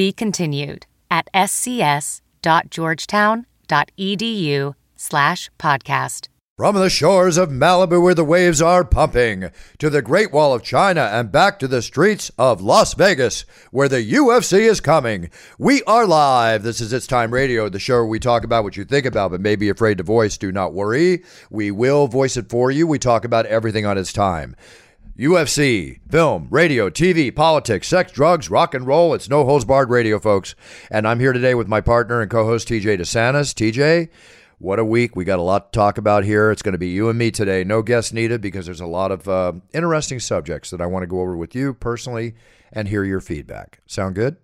Be continued at scs.georgetown.edu slash podcast. From the shores of Malibu where the waves are pumping, to the Great Wall of China and back to the streets of Las Vegas where the UFC is coming. We are live. This is It's Time Radio, the show where we talk about what you think about but may be afraid to voice. Do not worry. We will voice it for you. We talk about everything on its time. UFC, film, radio, TV, politics, sex, drugs, rock and roll. It's no holds barred radio, folks. And I'm here today with my partner and co host, TJ DeSantis. TJ, what a week. We got a lot to talk about here. It's going to be you and me today. No guests needed because there's a lot of uh, interesting subjects that I want to go over with you personally and hear your feedback. Sound good?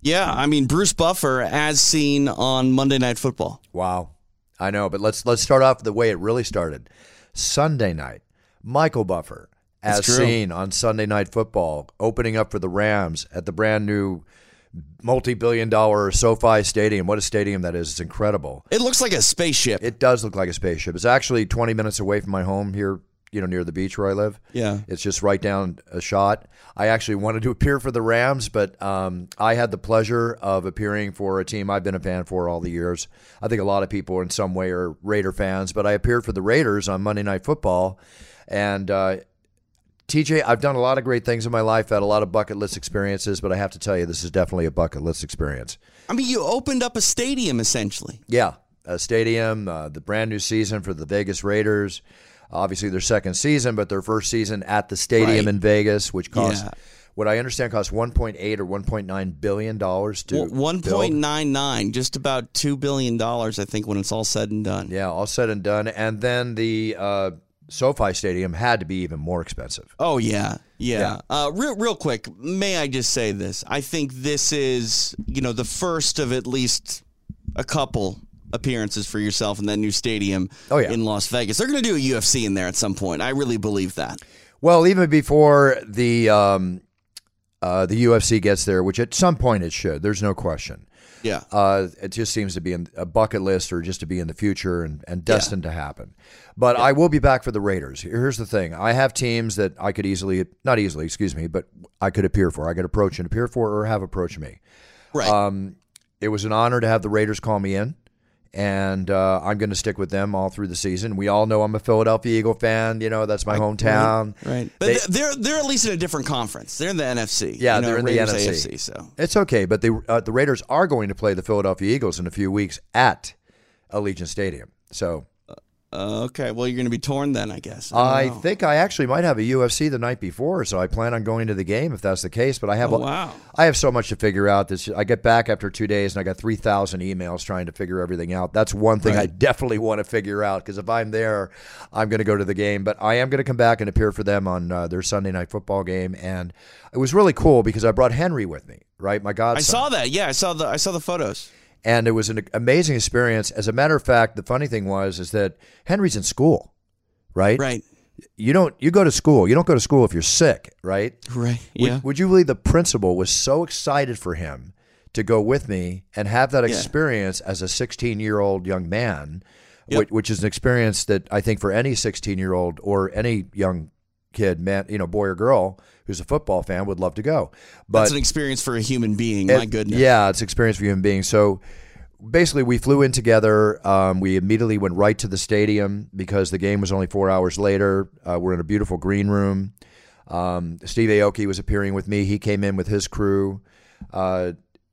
Yeah, I mean Bruce Buffer as seen on Monday Night Football. Wow. I know, but let's let's start off the way it really started. Sunday night, Michael Buffer as seen on Sunday Night Football, opening up for the Rams at the brand new multi-billion dollar SoFi Stadium. What a stadium that is. It's incredible. It looks like a spaceship. It does look like a spaceship. It's actually 20 minutes away from my home here, you know, near the beach where I live. Yeah. It's just right down a shot. I actually wanted to appear for the Rams, but um, I had the pleasure of appearing for a team I've been a fan for all the years. I think a lot of people in some way are Raider fans, but I appeared for the Raiders on Monday Night Football. And uh, TJ, I've done a lot of great things in my life, had a lot of bucket list experiences, but I have to tell you, this is definitely a bucket list experience. I mean, you opened up a stadium essentially. Yeah, a stadium, uh, the brand new season for the Vegas Raiders. Obviously, their second season, but their first season at the stadium Right. in Vegas, which cost, Yeah. what I understand, cost 1.8 or 1.9 billion dollars to One build. point nine nine, just about two billion dollars, I think, when it's all said and done. Yeah, all said and done, and then the uh, SoFi Stadium had to be even more expensive. Oh yeah, yeah. Yeah. Uh, real, real quick, may I just say this? I think this is, you know, the first of at least a couple appearances for yourself in that new stadium Oh, yeah. in Las Vegas. They're going to do a UFC in there at some point. I really believe that. Well, even before the um, uh, the UFC gets there, which at some point it should, there's no question. Yeah. Uh, it just seems to be in a bucket list or just to be in the future and, and destined to happen. But I will be back for the Raiders. Here's the thing I have teams that I could easily, not easily, excuse me, but I could appear for. I could approach and appear for or have approached me. right. Um, it was an honor to have the Raiders call me in. And uh, I'm going to stick with them all through the season. We all know I'm a Philadelphia Eagle fan. You know that's my hometown. Right, but They- they're they're at least in a different conference. They're in the NFC. Yeah, you know, they're in the NFC. AFC. So It's okay, but the uh, the Raiders are going to play the Philadelphia Eagles in a few weeks at Allegiant Stadium. So okay, well you're going to be torn then, I guess. I, I think I actually might have a UFC the night before, so I plan on going to the game if that's the case. But I have Oh, a- wow. I have so much to figure out. This I get back after two days and I got three thousand emails trying to figure everything out. That's one thing I definitely want to figure out because if I'm there, I'm going to go to the game. But I am going to come back and appear for them on uh, their Sunday night football game, and it was really cool because I brought Henry with me. Right, my godson. I saw that. Yeah, I saw the I saw the photos. And it was an amazing experience. As a matter of fact, the funny thing was is that Henry's in school, right? Right. You don't you go to school. You don't go to school if you're sick, right? Right. Would- Yeah. Would, you believe the principal was so excited for him to go with me and have that Yeah. experience as a 16 year old young man, Yep. which, which is an experience that I think for any 16 year old or any young kid, man, you know, boy or girl who's a football fan would love to go. But That's an experience for a human being. it- My goodness. Yeah, it's an experience for human beings. So basically, we flew in together. Um, we immediately went right to the stadium because the game was only four hours later. Uh, we're in a beautiful green room. Um, Steve Aoki was appearing with me. He came in with his crew. Uh,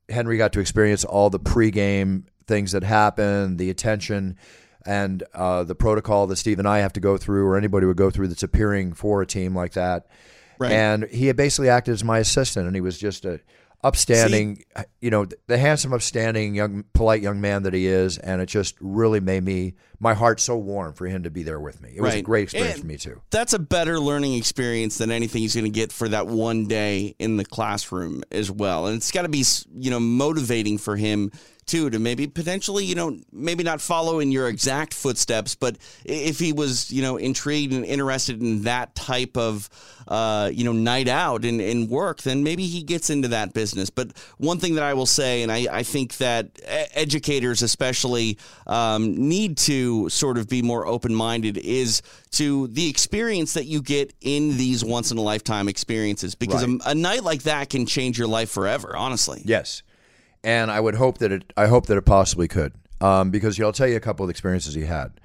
Henry got to experience all the pregame things that happen, the attention, and uh, the protocol that Steve and I have to go through, or anybody would go through that's appearing for a team like that. Right. And he had basically acted as my assistant, and he was just a upstanding, you know, the handsome, upstanding, young, polite young man that he is, and it just really made me my heart so warm for him to be there with me. It was a great experience And for me too. That's a better learning experience than anything he's going to get for that one day in the classroom as well. And it's got to be, you know, motivating for him too to maybe potentially, you know, maybe not follow in your exact footsteps, but if he was, you know, intrigued and interested in that type of, uh, you know, night out and, and work, then maybe he gets into that business. But one thing that I will say, and I, I think that educators especially um, need to sort of be more open minded is to the experience that you get in these once in a lifetime experiences because Right. a, a night like that can change your life forever, honestly. Yes, and I would hope that it. I hope that it possibly could, um, because I'll tell you a couple of experiences he had.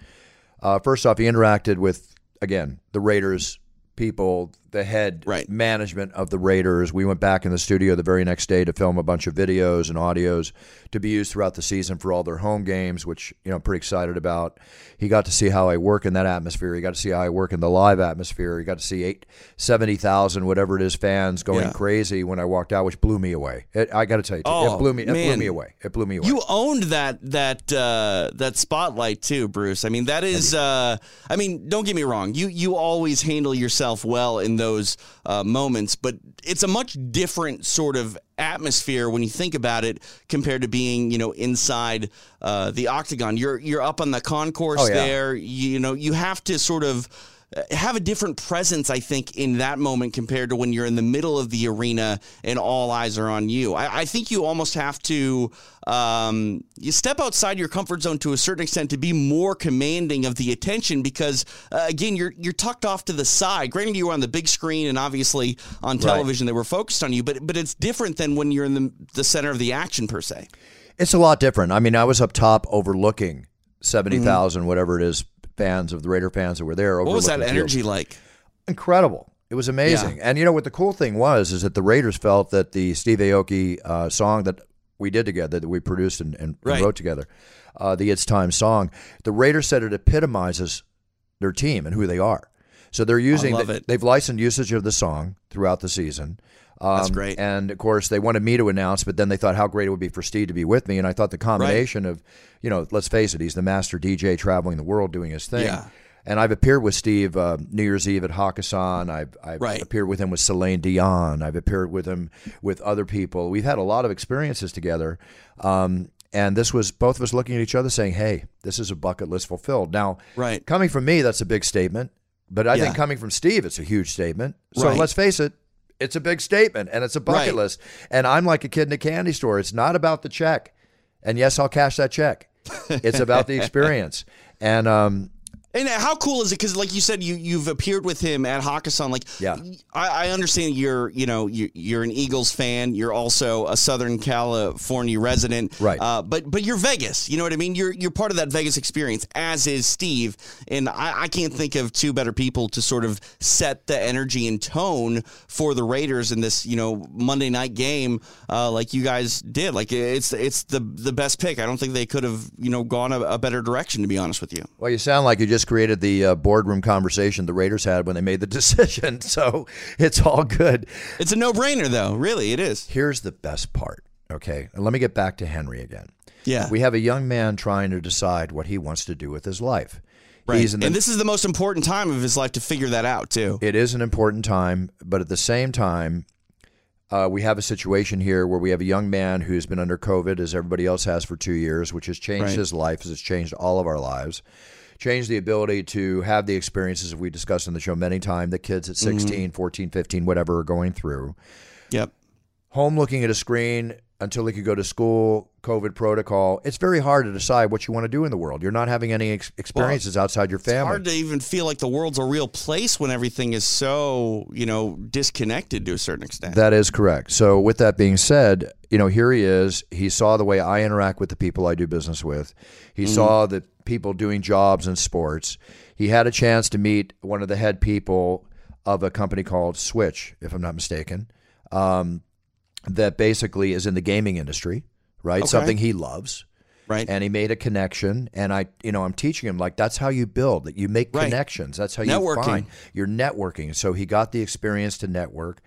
Uh, first off, he interacted with again the Raiders people, the head Right. management of the Raiders. We went back in the studio the very next day to film a bunch of videos and audios to be used throughout the season for all their home games, which you know I'm pretty excited about. He got to see how I work in that atmosphere. He got to see how I work in the live atmosphere. He got to see eight seventy thousand whatever it is fans going Yeah. crazy when I walked out, which blew me away. It, I got to tell you, Oh, it blew me. It blew me away. It blew me away. You owned that that uh, that spotlight too, Bruce. I mean, that is. Uh, I mean, don't get me wrong. You you always handle yourself well in those uh, moments, but it's a much different sort of atmosphere when you think about it compared to being you know inside uh, the octagon. You're you're up on the concourse Oh, yeah. there. You, know you have to sort of. Uh, Have a different presence, I think, in that moment compared to when you're in the middle of the arena and all eyes are on you. I, I think you almost have to um, you step outside your comfort zone to a certain extent to be more commanding of the attention because uh, again you're you're tucked off to the side. Granted, you were on the big screen and obviously on television they were focused on you, but but it's different than when you're in the the center of the action per se. It's a lot different. I mean, I was up top overlooking 70,000, whatever it is, fans of the Raider fans that were there. What was that the field. energy like? Incredible. It was amazing. And you know what the cool thing was is that the Raiders felt that the Steve Aoki uh, song that we did together, that we produced and, and, and Right. wrote together, uh, the It's Time song, the Raiders said it epitomizes their team and who they are. So they're using, I love it. they've licensed usage of the song throughout the season. Um, That's great. And of course, they wanted me to announce, but then they thought how great it would be for Steve to be with me. And I thought the combination of, you know, let's face it, he's the master DJ traveling the world doing his thing. Yeah. And I've appeared with Steve uh, New Year's Eve at Hakkasan. I've, I've Right. appeared with him with Celine Dion. I've appeared with him with other people. We've had a lot of experiences together. Um, and this was both of us looking at each other saying, hey, this is a bucket list fulfilled. Now, Right. coming from me, that's a big statement. But I Yeah. think coming from Steve, it's a huge statement. So Right. let's face it, it's a big statement and it's a bucket Right. list. And I'm like a kid in a candy store. It's not about the check. And yes, I'll cash that check. It's about the experience. And um, And how cool is it? Because, like you said, you you've appeared with him at Hakkasan. Like, Yeah. I, I understand you're you know you, you're an Eagles fan. You're also a Southern California resident, Right. Uh, but but you're Vegas. You know what I mean? You're you're part of that Vegas experience, as is Steve. And I, I can't think of two better people to sort of set the energy and tone for the Raiders in this you know Monday night game, uh, like you guys did. Like it's it's the the best pick. I don't think they could have you know gone a, a better direction. To be honest with you. Well, you sound like you just created the uh, boardroom conversation the Raiders had when they made the decision. So it's all good. It's a no brainer, though. Really, it is. Here's the best part. Okay. And let me get back to Henry again. Yeah. We have a young man trying to decide what he wants to do with his life. Right. The, and this is the most important time of his life to figure that out, too. it is an important time, but at the same time, uh, we have a situation here where we have a young man who's been under COVID, as everybody else has for two years, which has changed Right. his life, as it's changed all of our lives, changed the ability to have the experiences that we discussed on the show many times that kids at mm-hmm. 16, 14, 15, whatever are going through. Yep. Home looking at a screen until he could go to school, COVID protocol. It's very hard to decide what you want to do in the world. You're not having any ex- experiences outside your family. It's hard to even feel like the world's a real place when everything is so, you know, disconnected to a certain extent. That is correct. So, with that being said, you know, here he is. He saw the way I interact with the people I do business with. He Mm-hmm. saw the people doing jobs in sports. He had a chance to meet one of the head people of a company called Switch, if I'm not mistaken, um, that basically is in the gaming industry, right? Okay. Something he loves. right. And he made a connection, and I, you know, I'm teaching him like that's how you build. That you make Right. connections. That's how you find. You're networking. So he got the experience to network.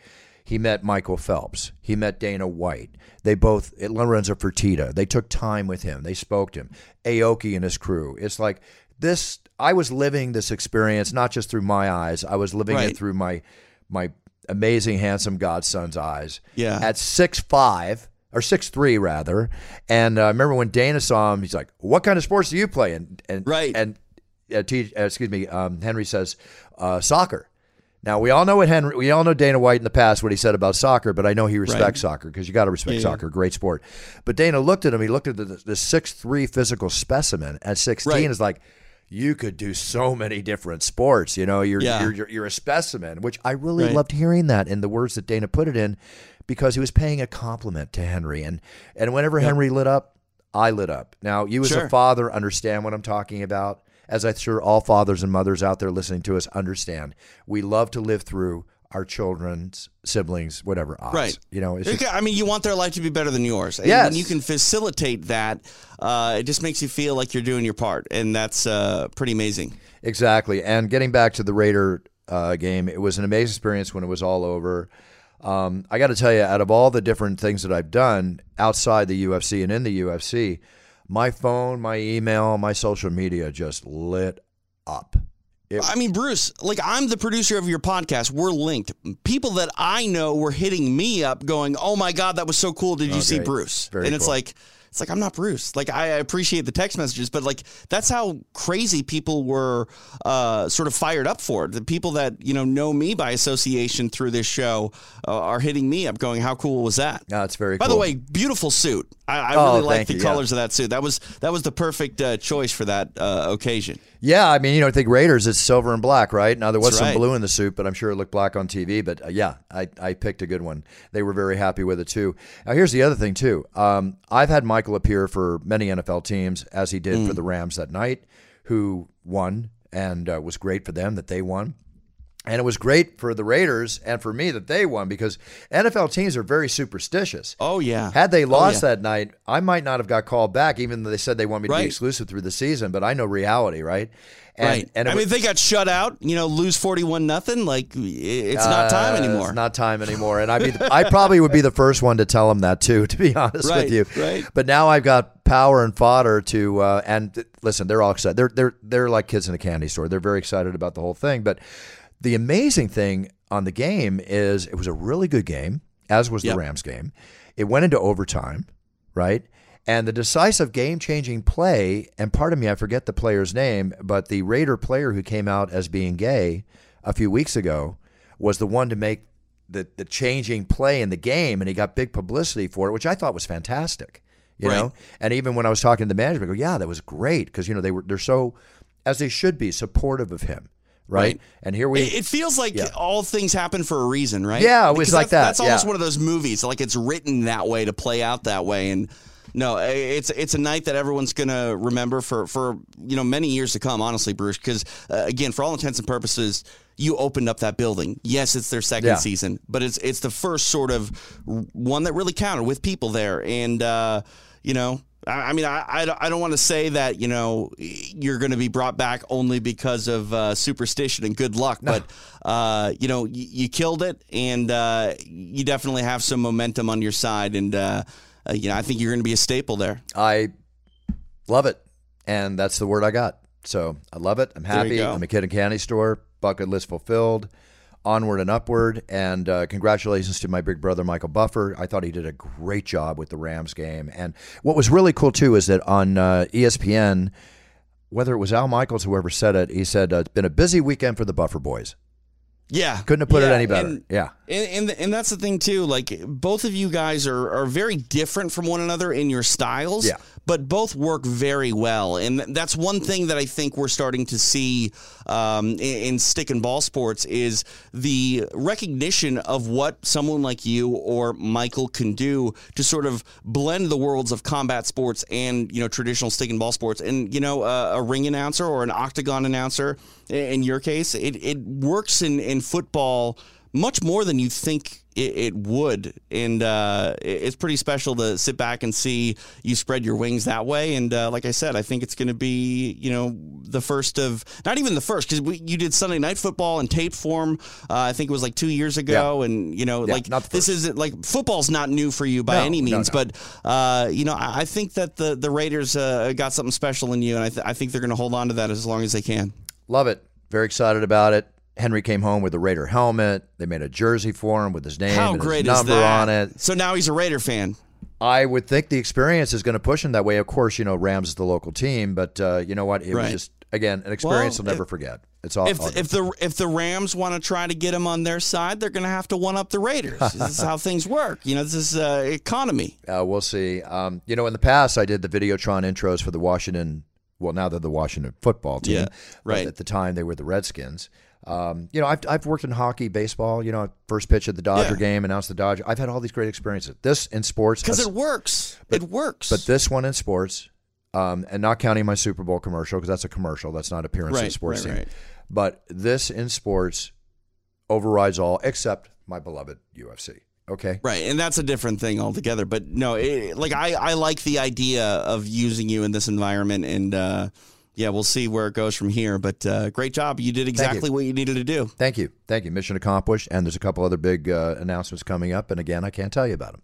He met Michael Phelps. He met Dana White. They both Lorenzo Fertitta. They took time with him. They spoke to him. Aoki and his crew. It's like this I was living this experience not just through my eyes. I was living Right. it through my my amazing, handsome godson's eyes. Yeah. At six five or six three rather, and uh, I remember when Dana saw him, he's like, "What kind of sports do you play?" And and Right. and uh, T, uh, excuse me, um, Henry says uh, soccer. Now we all know what Henry, we all know Dana White in the past what he said about soccer, but I know he respects soccer because you got to respect Yeah, yeah. soccer, great sport. But Dana looked at him. He looked at the, the six three physical specimen at sixteen. Right. Is like, you could do so many different sports. You know, you're Yeah. you're, you're you're a specimen, which I really Right. loved hearing that in the words that Dana put it in, because he was paying a compliment to Henry, and and whenever Henry lit up, I lit up. Now you as Sure. a father understand what I'm talking about, as I'm sure all fathers and mothers out there listening to us understand. We love to live through our children's siblings, whatever odds. Right. You know, it's just, I mean, you want their life to be better than yours. And Yes. When you can facilitate that, uh, it just makes you feel like you're doing your part, and that's uh, pretty amazing. Exactly. And getting back to the Raider uh, game, it was an amazing experience when it was all over. Um, I got to tell you, out of all the different things that I've done outside the UFC and in the UFC, my phone, my email, my social media just lit up. It- I mean, Bruce, like I'm the producer of your podcast. We're linked. People that I know were hitting me up, going, "Oh my god, that was so cool! Did you see. Bruce?" Very and it's cool. like, it's like I'm not Bruce. Like I appreciate the text messages, but like that's how crazy people were uh, sort of fired up for it. The people that you know know me by association through this show uh, are hitting me up, going, "How cool was that?" Yeah, it's very By cool. the way, beautiful suit. I, I Oh, really like the you, yeah. colors of that suit. That was that was the perfect uh, choice for that uh, occasion. Yeah, I mean, you know, I think Raiders, it's silver and black, right? Now, there was That's some right. blue in the suit, but I'm sure it looked black on TV. But uh, yeah, I, I picked a good one. They were very happy with it, too. Now, here's the other thing, too. Um, I've had Michael appear for many NFL teams, as he did for the Rams that night, who won and uh, was great for them that they won. And it was great for the Raiders and for me that they won because NFL teams are very superstitious. Oh yeah. Had they lost yeah. that night, I might not have got called back, even though they said they want me to Right. be exclusive through the season. But I know reality, right? And, right. And I was- mean, if they got shut out, you know, lose forty-one nothing. Like i- it's not time uh, anymore. It's not time anymore. And I'd be, I probably would be the first one to tell them that too, to be honest Right, with you. right. But now I've got power and fodder to, uh, and th- listen, they're all excited. They're they're they're like kids in a candy store. They're very excited about the whole thing. But the amazing thing on the game is it was a really good game, as was Yep. the Rams game. It went into overtime, right? And the decisive game changing play, and part of me, I forget the player's name, but the Raider player who came out as being gay a few weeks ago was the one to make the, the changing play in the game, and he got big publicity for it, which I thought was fantastic. You Right. know, and even when I was talking to the management, I go, "Yeah, that was great," because you know they were they're so, as they should be, supportive of him, right? Right. And here we, It, it feels like Yeah. all things happen for a reason, right? Yeah, it was Because like that, That's almost yeah. one of those movies, like it's written that way to play out that way, and no, it's it's a night that everyone's gonna remember for for you know many years to come. Honestly, Bruce, because uh, again, for all intents and purposes. You opened up that building. Yes, it's their second Yeah. season, but it's it's the first sort of one that really counted with people there, and uh, you know, I, I mean, I, I don't, I don't want to say that you know you're going to be brought back only because of uh, superstition and good luck, but uh, you know, y- you killed it, and uh, you definitely have some momentum on your side, and uh, uh, you know, I think you're going to be a staple there. I love it, and that's the word I got. So I love it. I'm happy. I'm a kid in candy store. Bucket list fulfilled. Onward and upward. And uh, congratulations to my big brother Michael Buffer. I thought he did a great job with the Rams game. And what was really cool too is that on uh, ESPN, whether it was Al Michaels, whoever said it, he said uh, it's been a busy weekend for the Buffer boys. Yeah, Couldn't have put it any better. and- yeah. And, and and that's the thing too. Like both of you guys are are very different from one another in your styles. Yeah. But both work very well, and that's one thing that I think we're starting to see um, in, in stick and ball sports is the recognition of what someone like you or Michael can do to sort of blend the worlds of combat sports and you know traditional stick and ball sports. And you know a ring announcer or an octagon announcer, in your case, it, it works in in football much more than you think it, it would, and uh, it's pretty special to sit back and see you spread your wings that way. And uh, like I said, I think it's going to be you know the first of not even the first because you did Sunday Night Football in tape form. Uh, I think it was like two years ago, and you know Yeah, like this isn't like football's not new for you by No, any no, means, no. but uh, you know I, I think that the the Raiders uh, got something special in you, and I, th- I think they're going to hold on to that as long as they can. Love it. Very excited about it. Henry came home with a Raider helmet. They made a jersey for him with his name How and great his is number that? on it. So now he's a Raider fan. I would think the experience is going to push him that way. Of course, you know Rams is the local team, but uh, you know what? It Right. was just again an experience Well, he'll never if- forget. It's all. If all if the if the Rams want to try to get him on their side, they're going to have to one up the Raiders. this is how things work. You know, this is uh, economy. Uh, we'll see. Um, you know, in the past, I did the Videotron intros for the Washington. Well, now they're the Washington football team. Yeah, but right. At the time, they were the Redskins. Um, you know, I've, I've worked in hockey, baseball. You know, first pitch at the Dodger Yeah. game, announced the Dodger. I've had all these great experiences. This in sports, Because it works. it works. but this one in sports, um, and not counting my Super Bowl commercial because that's a commercial. That's not appearance in sports right, right. But this in sports overrides all except my beloved UFC. Okay. Right, and that's a different thing altogether. But no, it, like I, I like the idea of using you in this environment, and uh, yeah, we'll see where it goes from here. But uh, great job, you did exactly what you needed to do. Thank you. Thank you. Mission accomplished. And there's a couple other big uh, announcements coming up. And again, I can't tell you about them.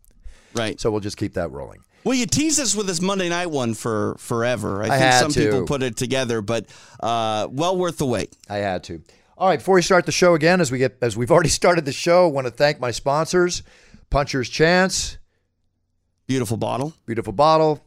Right. So we'll just keep that rolling. Well, you teased us with this Monday night one for forever. I, I think some people put it together, but uh, well worth the wait. I had to. All right, before we start the show again, as we get as we've already started the show, I want to thank my sponsors, Puncher's Chance, Beautiful bottle. beautiful bottle,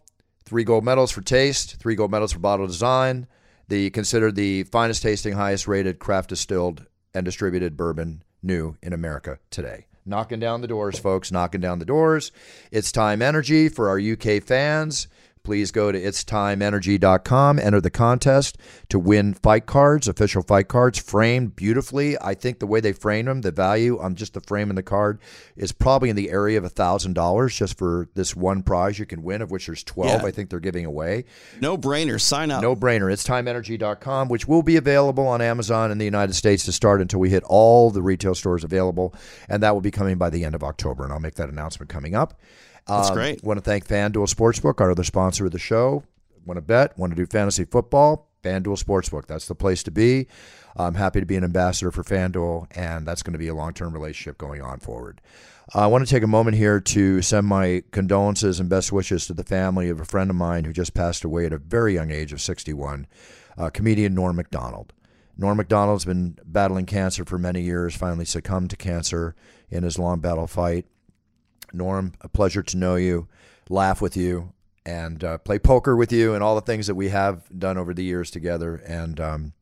three gold medals for taste, three gold medals for bottle design, the considered the finest tasting, highest rated craft distilled and distributed bourbon new in America today. Knocking down the doors, folks, knocking down the doors. It's Time Energy for our UK fans. Please go to itstimeenergy.com, enter the contest to win fight cards, official fight cards, framed beautifully. I think the way they frame them, the value on just the frame and the card is probably in the area of $1,000 just for this one prize you can win, of which there's 12 Yeah. I think they're giving away. No brainer. Sign up. No brainer. It's timeenergy.com, which will be available on Amazon in the United States to start until we hit all the retail stores available. And that will be coming by the end of October. And I'll make that announcement coming up. That's Um, great. Want to thank FanDuel Sportsbook, our other sponsor of the show. Want to bet? Want to do fantasy football? FanDuel Sportsbook. That's the place to be. I'm happy to be an ambassador for FanDuel, and that's going to be a long term relationship going on forward. I want to take a moment here to send my condolences and best wishes to the family of a friend of mine who just passed away at a very young age of 61, uh, comedian Norm Macdonald. Norm Macdonald's been battling cancer for many years, finally succumbed to cancer in his long battle fight. Norm, a pleasure to know you, laugh with you, and uh, play poker with you, and all the things that we have done over the years together. And um,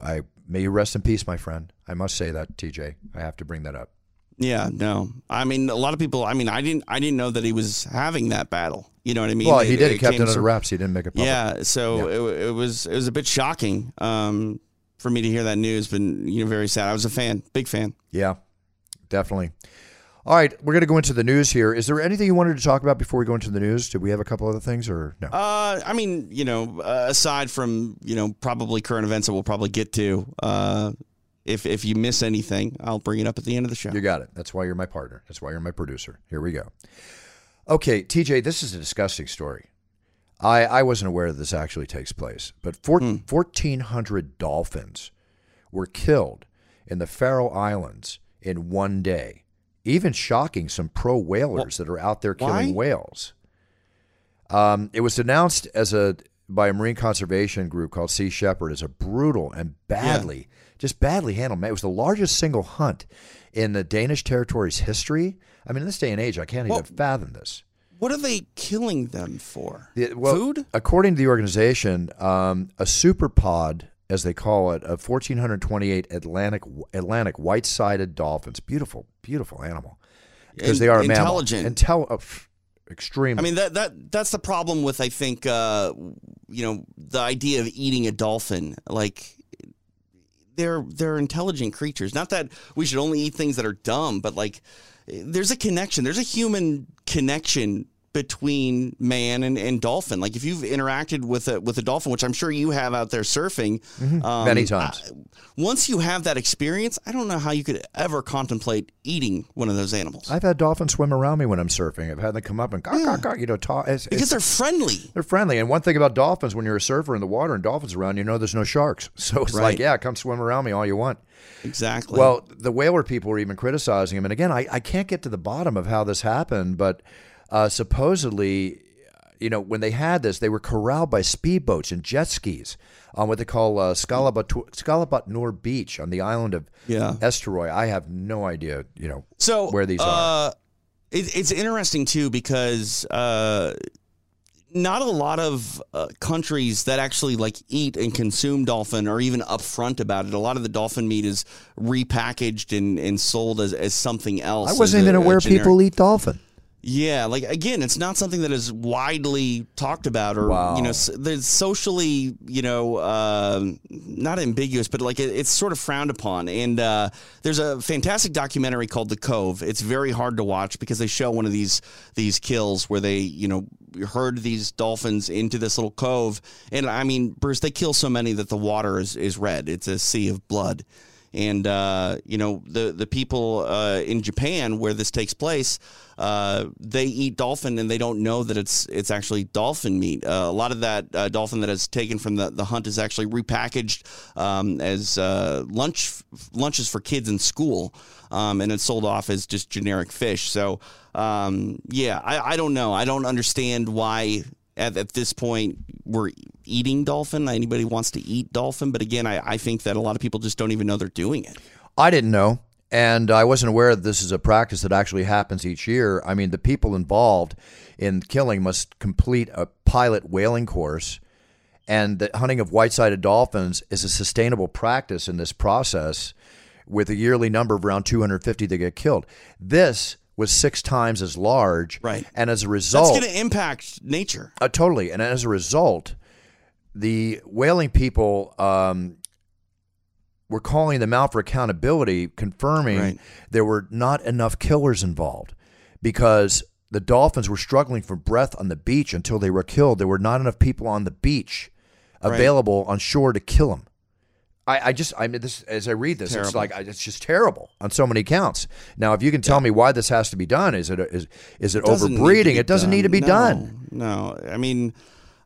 I may you rest in peace, my friend. I must say that, TJ. I have to bring that up. Yeah, no. I mean, a lot of people. I mean, I didn't. I didn't know that he was having that battle. You know what I mean? Well, he did. He kept it under so- wraps. He didn't make it public. Yeah, so It, it was it was a bit shocking um, for me to hear that news, but you know, very sad. I was a fan, big fan. Yeah, definitely. All right, we're going to go into the news here. Is there anything you wanted to talk about before we go into the news? Did we have a couple other things or no? Uh, I mean, you know, uh, aside from you know probably current events that we'll probably get to, uh, if if you miss anything, I'll bring it up at the end of the show. You got it. That's why you're my partner. That's why you're my producer. Here we go. Okay, TJ, this is a disgusting story. I, I wasn't aware that this actually takes place, but four, 1,400 dolphins were killed in the Faroe Islands in one day, even shocking some pro whalers that are out there killing why? whales. Um, it was announced as a by a marine conservation group called Sea Shepherd as a brutal and badly, just badly handled. It was the largest single hunt in the Danish territory's history. I mean, in this day and age, I can't Well- even fathom this. What are they killing them for? The- well, Food? According to the organization, um, a super pod, as they call it, of 1,428 Atlantic Atlantic white-sided dolphins. Beautiful, beautiful animal because they are intelligent. mammal. Intel- uh, pff, extremely. I mean that that that's the problem with I think uh, you know the idea of eating a dolphin like they're they're intelligent creatures. Not that we should only eat things that are dumb, but like there's a connection. There's a human connection between man and, and dolphin. Like if you've interacted with a with a dolphin, which I'm sure you have out there surfing um, Many times. I- once you have that experience, I don't know how you could ever contemplate eating one of those animals I've had dolphins swim around me when I'm surfing. I've had them come up and gawk, gawk, gawk, you know, talk. It's, because it's, they're friendly. they're friendly. And one thing about dolphins, when you're a surfer in the water and dolphins around, you know there's no sharks. So it's Right. like, yeah, come swim around me all you want. Exactly. Well, the whaler people were even criticizing him. And again, I, I can't get to the bottom of how this happened, but uh, supposedly, you know, when they had this, they were corralled by speedboats and jet skis on what they call uh, Scalabat, Beach on the island of Yeah. Eysturoy. I have no idea, you know, so where these are. uh, It, it's interesting too because uh, not a lot of uh, countries that actually like eat and consume dolphin are even upfront about it. A lot of the dolphin meat is repackaged and, and sold as, as something else. I wasn't a- even a aware generic- people eat dolphin. Yeah, like again, it's not something that is widely talked about, or Wow. you know, there's socially, you know, uh, not ambiguous, but like it, it's sort of frowned upon. And uh, there's a fantastic documentary called The Cove. It's very hard to watch because they show one of these these kills where they, you know, herd these dolphins into this little cove, and I mean, Bruce, they kill so many that the water is is red. It's a sea of blood and uh, you know the the people uh, in Japan where this takes place, uh, they eat dolphin and they don't know that it's it's actually dolphin meat. Uh, a lot of that uh, dolphin that is taken from the, the hunt is actually repackaged um, as uh, lunch lunches for kids in school, um, and it's sold off as just generic fish. So um, yeah, I, I don't know. I don't understand why at, at this point we're eating dolphin. Anybody wants to eat dolphin, but again, I, I think that a lot of people just don't even know they're doing it. I didn't know. And I wasn't aware that this is a practice that actually happens each year. I mean, the people involved in killing must complete a pilot whaling course. And the hunting of white sided dolphins is a sustainable practice in this process with a yearly number of around 250 that get killed. This was six times as large. Right. And as a result, That's going to impact nature. uh, totally. And as a result, the whaling people um, were calling them out for accountability, confirming Right. there were not enough killers involved because the dolphins were struggling for breath on the beach until they were killed. There were not enough people on the beach available on shore to kill them. I, I just I mean this as I read this, it's like I- it's just terrible on so many counts. Now, if you can tell me why this has to be done, is it is is it to overbreeding? It doesn't need to be No, done. No, I mean,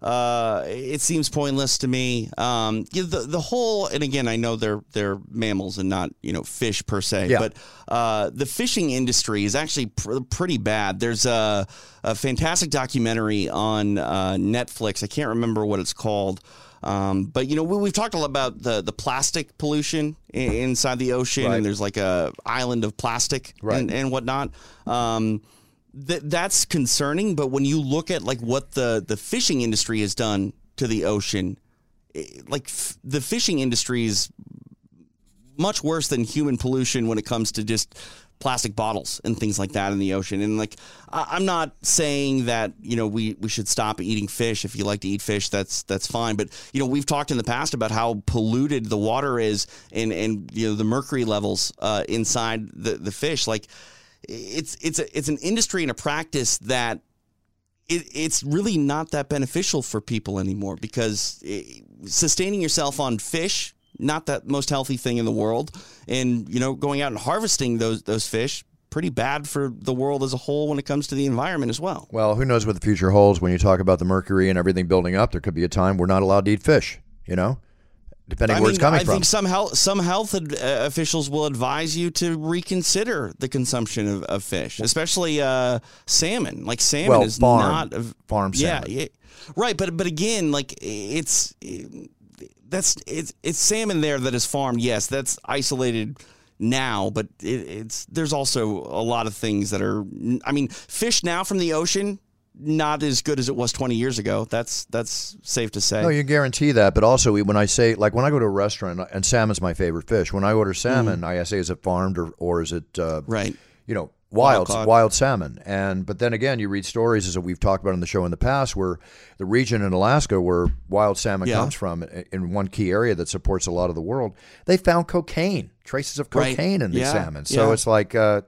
uh, it seems pointless to me. Um, yeah, the the whole, and again, I know they're they're mammals and not you know fish per se, Yeah. but uh, the fishing industry is actually pr- pretty bad. There's a, a fantastic documentary on uh, Netflix. I can't remember what it's called. Um, but you know we, we've talked a lot about the, the plastic pollution i- inside the ocean, Right. and there's like a island of plastic Right. and, and whatnot. Um, th- that's concerning. But when you look at like what the the fishing industry has done to the ocean, i- like f- the fishing industry is much worse than human pollution when it comes to just plastic bottles and things like that in the ocean. And like, I- I'm not saying that you know we we should stop eating fish. If you like to eat fish, that's that's fine. But you know, we've talked in the past about how polluted the water is and and you know the mercury levels uh, inside the the fish. Like, it's it's a, it's an industry and a practice that it, it's really not that beneficial for people anymore because eh, sustaining yourself on fish not that most healthy thing in the world and you know going out and harvesting those those fish pretty bad for the world as a whole when it comes to the environment as well Well, who knows what the future holds when you talk about the mercury and everything building up? There could be a time we're not allowed to eat fish, you know, depending I where mean, it's coming I from. think some health some health ad, uh, officials will advise you to reconsider the consumption of, of fish, especially uh, salmon. Like salmon Well, is farm- not a, farm yeah, salmon. yeah, right. But but again, like it's that's it's it's salmon there that is farmed. Yes, that's isolated now, but it, it's there's also a lot of things that are. I mean, fish now from the ocean not as good as it was 20 years ago. That's that's safe to say. No, you guarantee that. But also, when I say, like, when I go to a restaurant, and salmon's my favorite fish. When I order salmon, I say, is it farmed or, or is it, uh, Mm. Right. you know, wild, Wild wild, salmon? And but then again, you read stories as we've talked about on the show in the past, where the region in Alaska where wild salmon Yeah. comes from, in one key area that supports a lot of the world, they found cocaine, traces of Right. cocaine in the Yeah. salmon. So Yeah. it's like. Uh,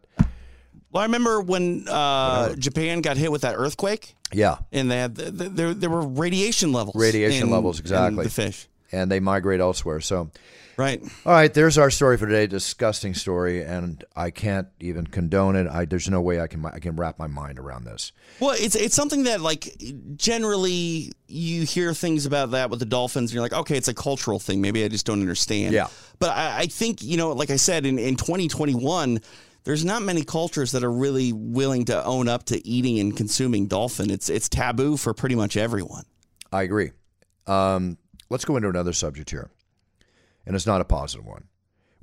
Well, I remember when uh, Japan got hit with that earthquake, Yeah. and they had the, the, there there were radiation levels. Radiation in- levels, in exactly. the fish, And they migrate elsewhere. So, right? all right, there's our story for today. Disgusting story, and I can't even condone it. I, there's no way I can I can wrap my mind around this. Well, it's it's something that like generally you hear things about that with the dolphins, and you're like, okay, it's a cultural thing. Maybe I just don't understand. Yeah. But I, I think you know, like I said, in in 2021. There's not many cultures that are really willing to own up to eating and consuming dolphin. It's it's taboo for pretty much everyone. I agree. Um, let's go into another subject here, and it's not a positive one.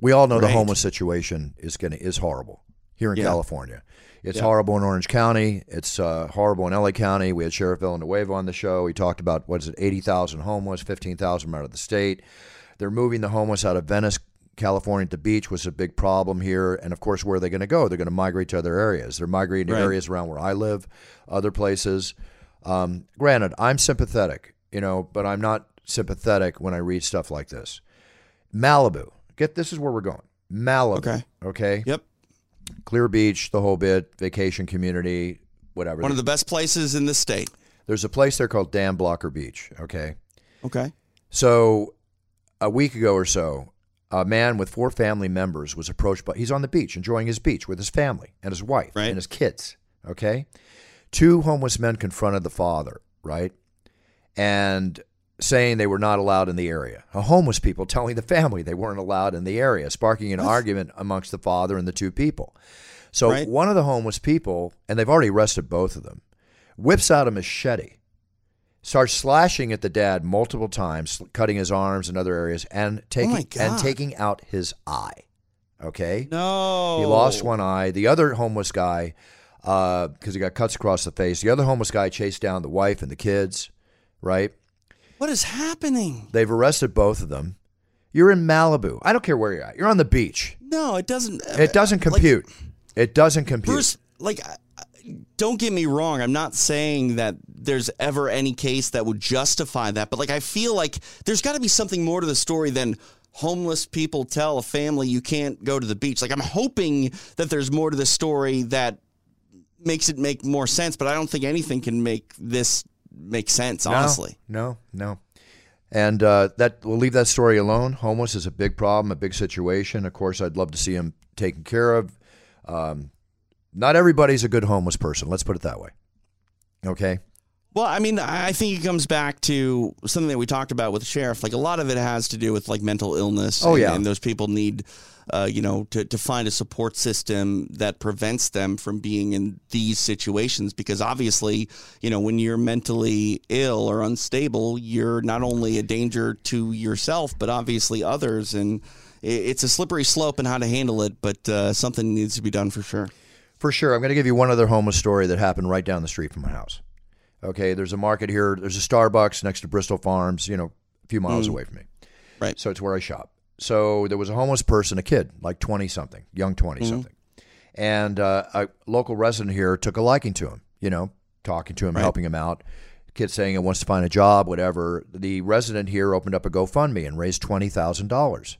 We all know the homeless situation is going is horrible here in Yeah. California. It's horrible in Orange County. It's uh, horrible in LA County. We had Sheriff Villanueva on the show. He talked about what is it, eighty thousand homeless, fifteen thousand out of the state. They're moving the homeless out of Venice, California to beach was a big problem here. And of course, where are they going to go? They're going to migrate to other areas. They're migrating to Right. areas around where I live, other places. Um, granted, I'm sympathetic, you know, but I'm not sympathetic when I read stuff like this. Malibu. Get this is where we're going. Malibu. Okay. Okay. Yep. Clear Beach, the whole bit, vacation community, whatever. One of the best places in the state. There's a place there called Dan Blocker Beach. Okay. Okay. So a week ago or so, a man with four family members was approached by he's on the beach enjoying his beach with his family and his wife Right. and his kids. Okay. Two homeless men confronted the father, right? And saying they were not allowed in the area. A homeless people telling the family they weren't allowed in the area, sparking an argument amongst the father and the two people. So Right. one of the homeless people, and they've already arrested both of them, whips out a machete starts slashing at the dad multiple times, cutting his arms and other areas, and taking Oh and taking out his eye. Okay, No. he lost one eye. The other homeless guy, uh, because he got cuts across the face, the other homeless guy chased down the wife and the kids. Right? What is happening? They've arrested both of them. You're in Malibu. I don't care where you're at. You're on the beach. No, it doesn't. Uh, it doesn't compute. it doesn't compute. Bruce, like, I- don't get me wrong. I'm not saying that there's ever any case that would justify that, but like, I feel like there's got to be something more to the story than homeless people tell a family you can't go to the beach. Like, I'm hoping that there's more to the story that makes it make more sense, but I don't think anything can make this make sense, honestly. No, no. And uh, that we'll leave that story alone. Homeless is a big problem, a big situation. Of course, I'd love to see him taken care of. Um, not everybody's a good homeless person. Let's put it that way. Okay. Well, I mean, I think it comes back to something that we talked about with the sheriff. Like a lot of it has to do with like mental illness. Oh, and, yeah. and those people need, uh, you know, to to find a support system that prevents them from being in these situations. Because obviously, you know, when you're mentally ill or unstable, you're not only a danger to yourself, but obviously others. And it's a slippery slope in how to handle it. But uh, something needs to be done for sure. For sure. I'm going to give you one other homeless story that happened right down the street from my house. Okay. There's a market here. There's a Starbucks next to Bristol Farms, you know, a few miles away from me. Right. So it's where I shop. So there was a homeless person, a kid, like 20 something, young 20 something. And uh, a local resident here took a liking to him, you know, talking to him, Right. helping him out. Kid saying he wants to find a job, whatever. The resident here opened up a GoFundMe and raised $20,000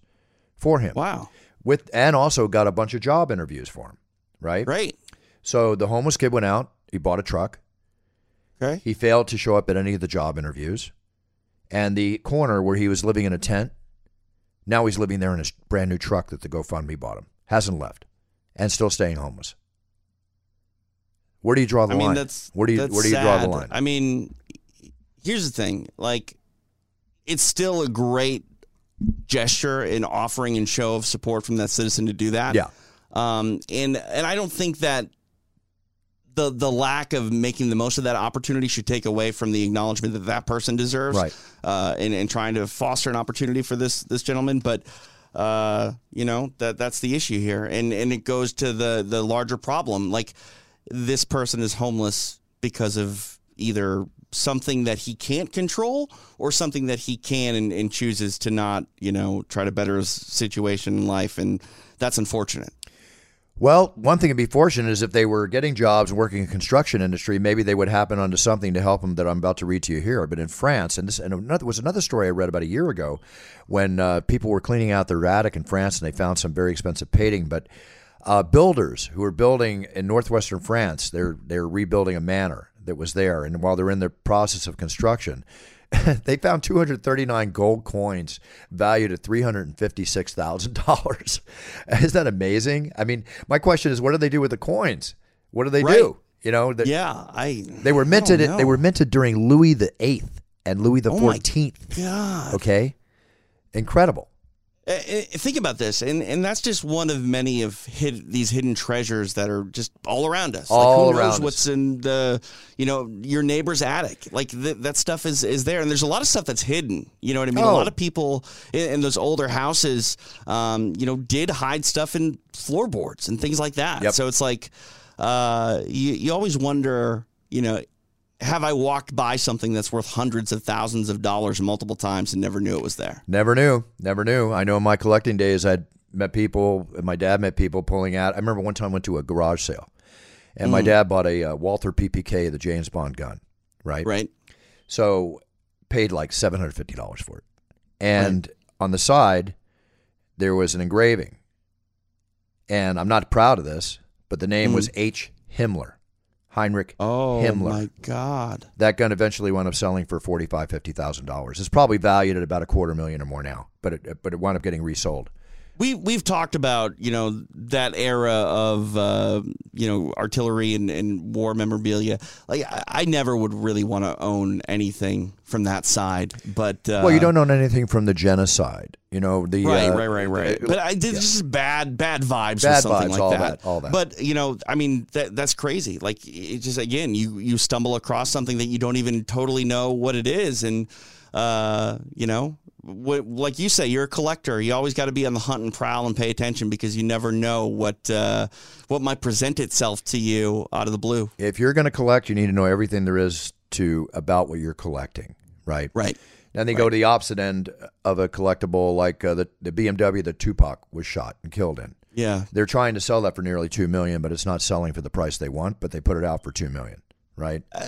for him. Wow. With and also got a bunch of job interviews for him, right? Right. So the homeless kid went out, he bought a truck. Okay. He failed to show up at any of the job interviews. And the corner where he was living in a tent, now he's living there in his brand new truck that the GoFundMe bought him. Hasn't left and still staying homeless. Where do you draw the I mean, line? that's where do you that's where do you draw the line? I mean, here's the thing: like, it's still a great gesture and offering and show of support from that citizen to do that. yeah. Um, and and I don't think that the the lack of making the most of that opportunity should take away from the acknowledgement that that person deserves. Right. Uh, and and trying to foster an opportunity for this this gentleman, but. Uh, you know that that's the issue here, and and it goes to the the larger problem. Like this person is homeless because of either something that he can't control or something that he can and, and chooses to not, you know, try to better his situation in life, and that's unfortunate. Well, one thing to be fortunate is if they were getting jobs working in construction industry, maybe they would happen onto something to help them that I'm about to read to you here. But in France, and this and another was another story I read about a year ago, when uh, people were cleaning out their attic in France and they found some very expensive painting. But Uh, builders who were building in northwestern France, they're they're rebuilding a manor that was there, and while they're in the process of construction, they found 239 gold coins valued at $356,000. Isn't that amazing? I mean, my question is, what do they do with the coins? What do they Right. do? You know, the, Yeah, I. they were minted. They were minted during Louis the Eighth and Louis the Oh Fourteenth. God. Okay, incredible. Uh, uh, Think about this, and and that's just one of many of hid, these hidden treasures that are just all around us. All like who around knows us. what's in the you know your neighbor's attic? Like th- that stuff is is there, and there's a lot of stuff that's hidden. You know what I mean? A Oh. lot of people in, in those older houses, um, you know, did hide stuff in floorboards and things like that. Yep. So it's like uh, you you always wonder, you know. Have I walked by something that's worth hundreds of thousands of dollars multiple times and never knew it was there? Never knew. Never knew. I know in my collecting days, I'd met people. My dad met people pulling out. I remember one time I went to a garage sale, and Mm. my dad bought a uh, Walther PPK, the James Bond gun, right? Right? So paid like seven hundred fifty dollars for it, and on the side there was an engraving, and I'm not proud of this, but the name was H. Himmler, Heinrich. Oh Himmler. my God! That gun eventually wound up selling for forty five, fifty thousand dollars. It's probably valued at about a quarter million or more now, but it but it wound up getting resold. We we've talked about you know that era of uh, you know artillery and, and war memorabilia. Like I, I never would really want to own anything from that side, but uh, well, you don't own anything from the genocide, you know the Right, uh, right, right, right. But I did just bad, bad vibes Bad with something vibes, like all that. that, all that. But you know, I mean, that that's crazy. Like it just again, you you stumble across something that you don't even totally know what it is, and uh, you know, what, like you say, you're a collector. You always got to be on the hunt and prowl and pay attention because you never know what uh, what might present itself to you out of the blue. If you're going to collect, you need to know everything there is to about what you're collecting, right? Right. And they go to the opposite end of a collectible, like uh, the the BMW that Tupac was shot and killed in. Yeah. They're trying to sell that for nearly two million, but it's not selling for the price they want. But they put it out for two million, right? Uh,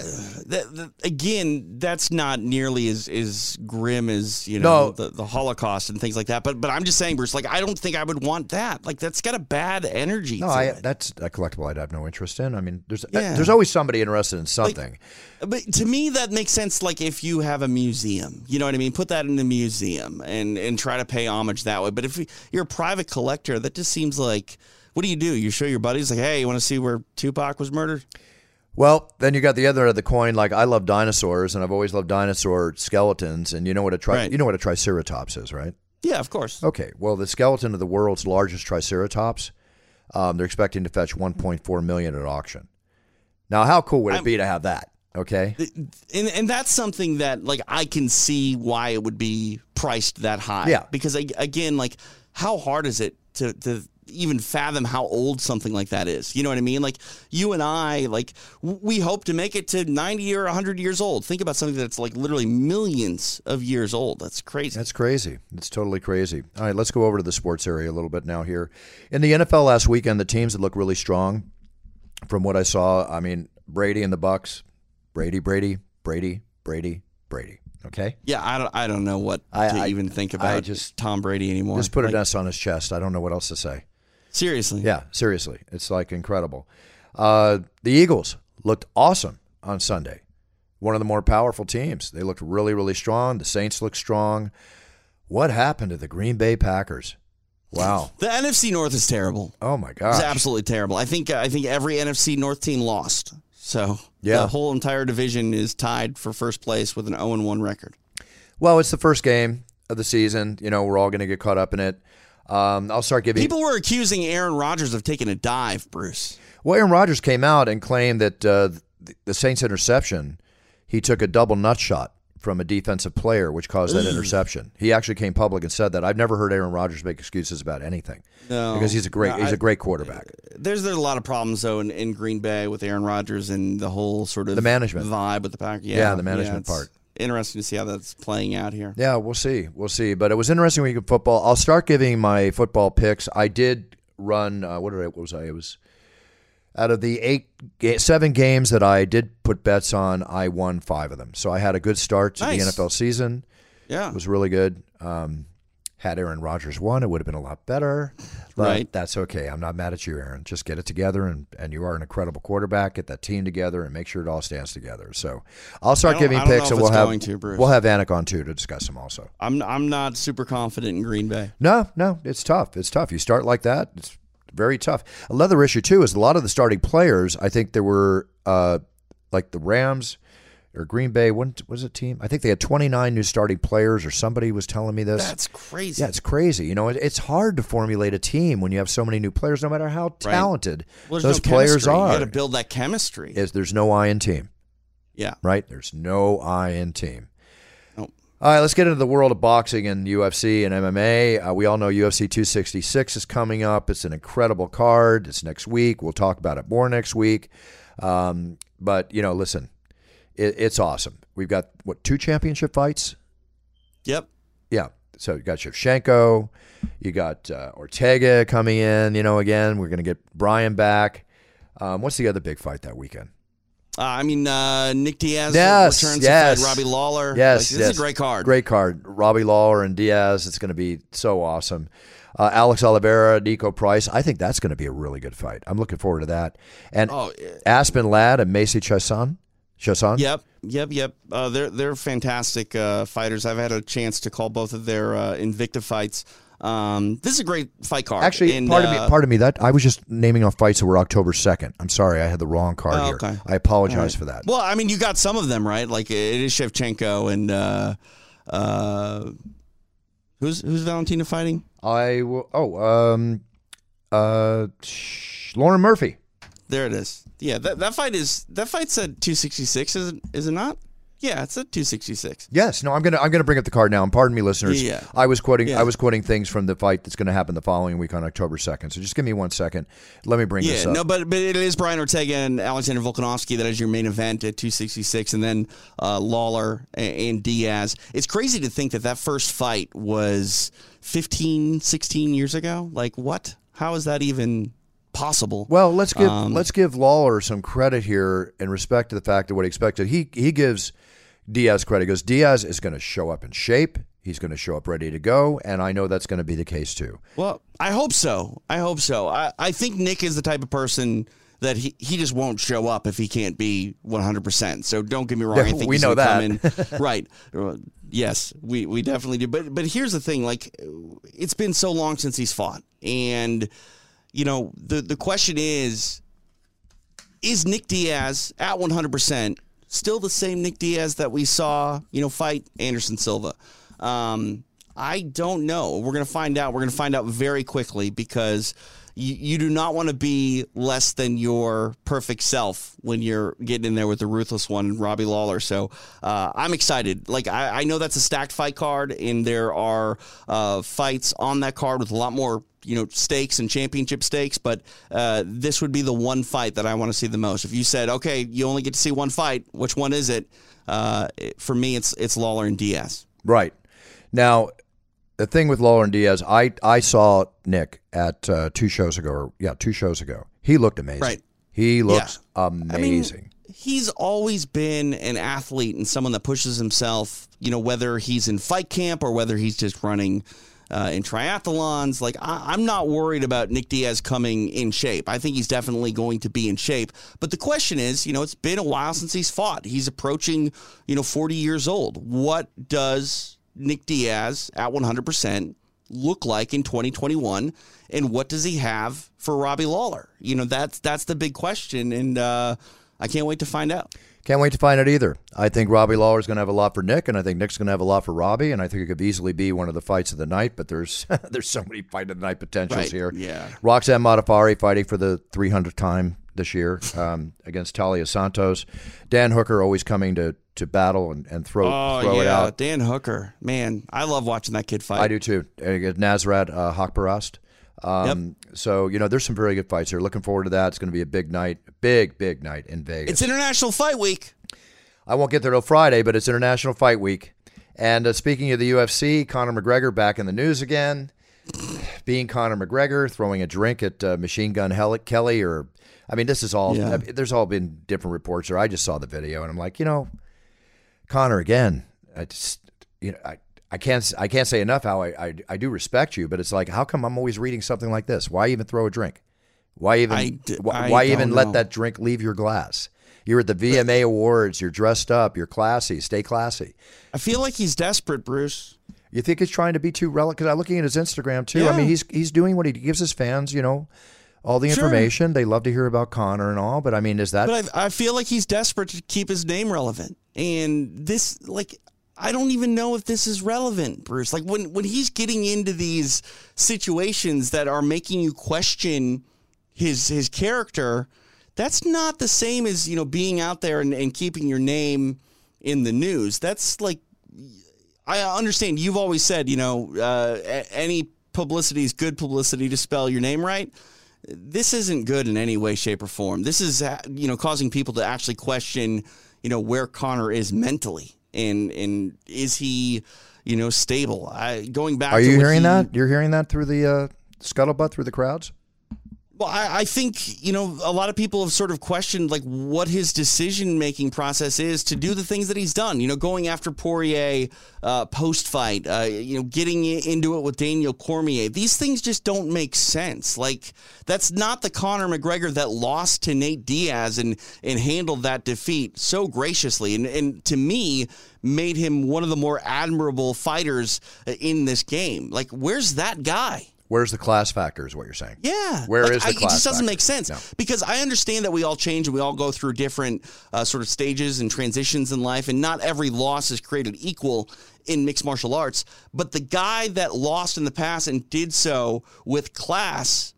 that, that- again, that's not nearly as, as grim as you know No. the, the Holocaust and things like that. But but I'm just saying, Bruce. Like I don't think I would want that. Like that's got a bad energy. No, I, that's a collectible I'd have no interest in. I mean, there's uh, Yeah. there's always somebody interested in something. But to me, that makes sense. Like if you have a museum, you know what I mean. Put that in a museum and and try to pay homage that way. But if you're a private collector, that just seems like. What do you do? You show your buddies like, hey, you want to see where Tupac was murdered? Well, then you got the other end of the coin. Like I love dinosaurs, and I've always loved dinosaur skeletons. And you know what a tri- Right. you know what a triceratops is, right? Yeah, of course. Okay. Well, the skeleton of the world's largest triceratops, um, they're expecting to fetch 1.4 million at auction. Now, how cool would it I'm- be to have that? Okay. and and that's something that like I can see why it would be priced that high. Yeah. Because again, like how hard is it to to even fathom how old something like that is? You know what I mean? Like you and I, like we hope to make it to ninety or hundred years old. Think about something that's like literally millions of years old. That's crazy. That's crazy. It's totally crazy. All right, let's go over to the sports area a little bit now here. In the NFL last weekend, the teams that look really strong, from what I saw, I mean, Brady and the Bucks, Brady, Brady, Brady, Brady, Brady. Okay, yeah, I don't I don't know what I- to I- even think I about just- Tom Brady anymore. just put Like, an S on his chest. I don't know what else to say. Seriously. Yeah, seriously, it's like incredible. Uh, the Eagles looked awesome on Sunday. One of the more powerful teams. They looked really, really strong. The Saints looked strong. What happened to the Green Bay Packers? Wow. The NFC North is terrible. Oh my god. It's absolutely terrible. I think I think every NFC North team lost. So Yeah. the whole entire division is tied for first place with an 0 1 record. Well, it's the first game of the season. You know, we're all going to get caught up in it. Um, I'll start giving. People were accusing Aaron Rodgers of taking a dive, Bruce. well, Aaron Rodgers came out and claimed that uh, the, Saints interception, he took a double nut shot from a defensive player, which caused that interception. He actually came public and said that. I've never heard Aaron Rodgers make excuses about anything No, because he's a great No, he's I- a great quarterback. There's there's a lot of problems though in, in Green Bay with Aaron Rodgers and the whole sort of The management. vibe with the pack. Yeah, Yeah, the management it's part. Interesting to see how that's playing out here. Yeah, we'll see. We'll see. But it was interesting week of football. I'll start giving my football picks. I did run. Uh, what did I? What was I? It was out of the eight, seven games that I did put bets on. I won five of them. So I had a good start to Nice. the NFL season. Yeah, It was really good. Um, Had Aaron Rodgers won, it would have been a lot better. But Right. that's okay. I'm not mad at you, Aaron. Just get it together, and, and you are an incredible quarterback. Get that team together and make sure it all stands together. So I'll start giving I don't know picks, and we'll have to, we'll have Anik on too to discuss them also. I'm I'm not super confident in Green Bay. No, no, it's tough. It's tough. You start like that, it's very tough. Another issue too is a lot of the starting players. I think there were uh, like the Rams or Green Bay. What was it team? I think they had 29 new starting players, or somebody was telling me this. That's crazy. yeah, it's crazy. You know, it, it's hard to formulate a team when you have so many new players, no matter how talented Well, those no players chemistry. You are. got to build that chemistry. is there's no I in team, yeah. right? There's no I in team. Nope. All right, let's get into the world of boxing and UFC and MMA. Uh, we all know UFC 266 is coming up. It's an incredible card. It's next week. We'll talk about it more next week. Um, but you know, listen, it, it's awesome. We've got what two championship fights? Yep. Yeah. So you got Shevchenko, you got uh, Ortega coming in. You know, again, we're going to get Brian back. Um, what's the other big fight that weekend? Uh, I mean, uh, Nick Diaz Yes, returns yes. Robbie Lawler. Yes, Like, this yes. is a great card. Great card. Robbie Lawler and Diaz. It's going to be so awesome. Uh, Alex Oliveira, Niko Price. I think that's going to be a really good fight. I'm looking forward to that. And Oh. Aspen Ladd and Macy Chiasson. Chiasson. Yep, yep, yep. Uh, they're they're fantastic uh, fighters. I've had a chance to call both of their uh, Invicta fights. Um, this is a great fight card. Actually, And, pardon uh, me. Pardon me. That I was just naming off fights that were October second. I'm sorry, I had the wrong card Oh, here. I apologize for that. Well, I mean, you got some of them right. Like it is Shevchenko and uh, uh, who's who's Valentina fighting? I will. Oh, um, uh, sh- Lauren Murphy. There it is. Yeah, that that fight is that fight's at two sixty six. Is it, is it not? Yeah, it's at two sixty six. Yes, no, I'm gonna I'm gonna bring up the card now. And pardon me, listeners. Yeah. I was quoting Yeah. I was quoting things from the fight that's going to happen the following week on October second. So just give me one second. Let me bring this Yeah, up. no, but but it is Brian Ortega and Alexander Volkanovski that is your main event at 266, and then uh, Lawler and, and Diaz. It's crazy to think that that first fight was 15, 16 years ago. Like, what? How is that even possible? Well, let's give Um, let's give Lawler some credit here in respect to the fact that what he expected. He he gives Diaz credit. He goes Diaz is going to show up in shape. He's going to show up ready to go, and I know that's going to be the case too. Well, I hope so. I hope so. I, I think Nick is the type of person that he, he just won't show up if he can't be 100%. So don't get me wrong. I think we he's know in, right. Yes, we, we definitely do. But but here's the thing like, it's been so long since he's fought. And, you know, the, the question is is Nick Diaz at 100% still the same Nick Diaz that we saw, you know, fight Anderson Silva? Um, I don't know. We're going to find out. We're going to find out very quickly because you, you do not want to be less than your perfect self when you're getting in there with the ruthless one, Robbie Lawler. So uh, I'm excited. Like, I, I know that's a stacked fight card, and there are uh, fights on that card with a lot more you know stakes and championship stakes, but uh, this would be the one fight that I want to see the most. If you said, okay, you only get to see one fight, which one is it? Uh, for me, it's it's Lawler and Diaz. Right now, the thing with and Diaz, I I saw Nick at uh, two shows ago, or yeah, two shows ago. He looked amazing. Right. He looks I mean, amazing. he's always been an athlete and someone that pushes himself. You know, whether he's in fight camp or whether he's just running. Uh, in triathlons, like I, I'm not worried about Nick Diaz coming in shape. I think he's definitely going to be in shape. But the question is, you know, it's been a while since he's fought. He's approaching, you know, 40 years old. What does Nick Diaz at 100% look like in 2021 and what does he have for Robbie Lawler? You know, that's that's the big question and uh, I can't wait to find out. Can't wait to find out either. I think Robbie Lawler is going to have a lot for Nick, and I think Nick's going to have a lot for Robbie, and I think it could easily be one of the fights of the night. But there's there's so many fight of the night potentials Right, here. yeah. Roxanne Modafferi fighting for the 300th time this year um, against Taila Santos. Dan Hooker always coming to, to battle and, and throw Oh throw it out. Dan Hooker. Man, I love watching that kid fight. I do too. Nasrat uh, Haqparast. Um, So you know, there's some very good fights here. Looking forward to that. It's going to be a big night, big big night in Vegas. It's International Fight Week. I won't get there till Friday, but it's International Fight Week. And uh, speaking of the UFC, Conor McGregor back in the news again. Being Conor McGregor, throwing a drink at uh, Machine Gun Kelly, or I mean, this is all. Yeah. I mean, there's all been different reports. Or I just saw the video, and I'm like, you know, Conor again. I just, you know, I, I can't I can't say enough how I, I I do respect you, but it's like how come I'm always reading something like this? Why even throw a drink? Why even I why, why even don't let that drink leave your glass? You're at the VMA Awards. You're dressed up. You're classy. Stay classy. I feel like he's desperate, Bruce. You think he's trying to be too relevant? Because I'm looking at his Instagram too. I mean, he's he's doing what he gives his fans. You know, all the Sure. information. They love to hear about Conor and all. But I mean, is that But I, I feel like he's desperate to keep his name relevant. And this, like, I don't even know if this is relevant, Bruce. Like when when he's getting into these situations that are making you question his his character, that's not the same as you know being out there and, and keeping your name in the news. That's like I understand you've always said, you know, uh, any publicity is good publicity to spell your name right. This isn't good in any way, shape, or form. This is, uh, you know, causing people to actually question, you know, where Conor is mentally and and is he, you know, stable. I, going back. Are you hearing he- that? You're hearing that through the uh, scuttlebutt through the crowds? Well, I, I think you know a lot of people have sort of questioned like what his decision making process is to do the things that he's done. You know, going after Poirier uh, post fight, uh, you know, getting into it with Daniel Cormier. These things just don't make sense. Like that's not the Conor McGregor that lost to Nate Diaz and and handled that defeat so graciously, and and to me made him one of the more admirable fighters uh, in this game. Like, where's that guy? Where's the class factor? Is what you're saying? Yeah. Where Where is the I, It just doesn't factor? make sense No. because I understand that we all change and we all go through different uh, sort of stages and transitions in life, and not every loss is created equal in mixed martial arts. But the guy that lost in the past and did so with class.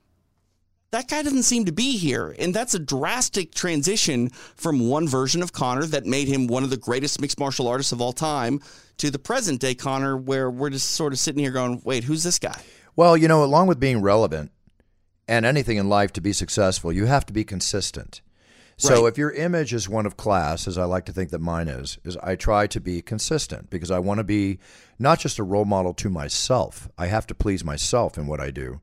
That guy doesn't seem to be here. And that's a drastic transition from one version of Conor that made him one of the greatest mixed martial artists of all time to the present day Conor, where we're just sort of sitting here going, wait, who's this guy? Well, you know, along with being relevant and anything in life to be successful, you have to be consistent. So Right. if your image is one of class, as I like to think that mine is, is I try to be consistent because I want to be not just a role model to myself. I have to please myself in what I do.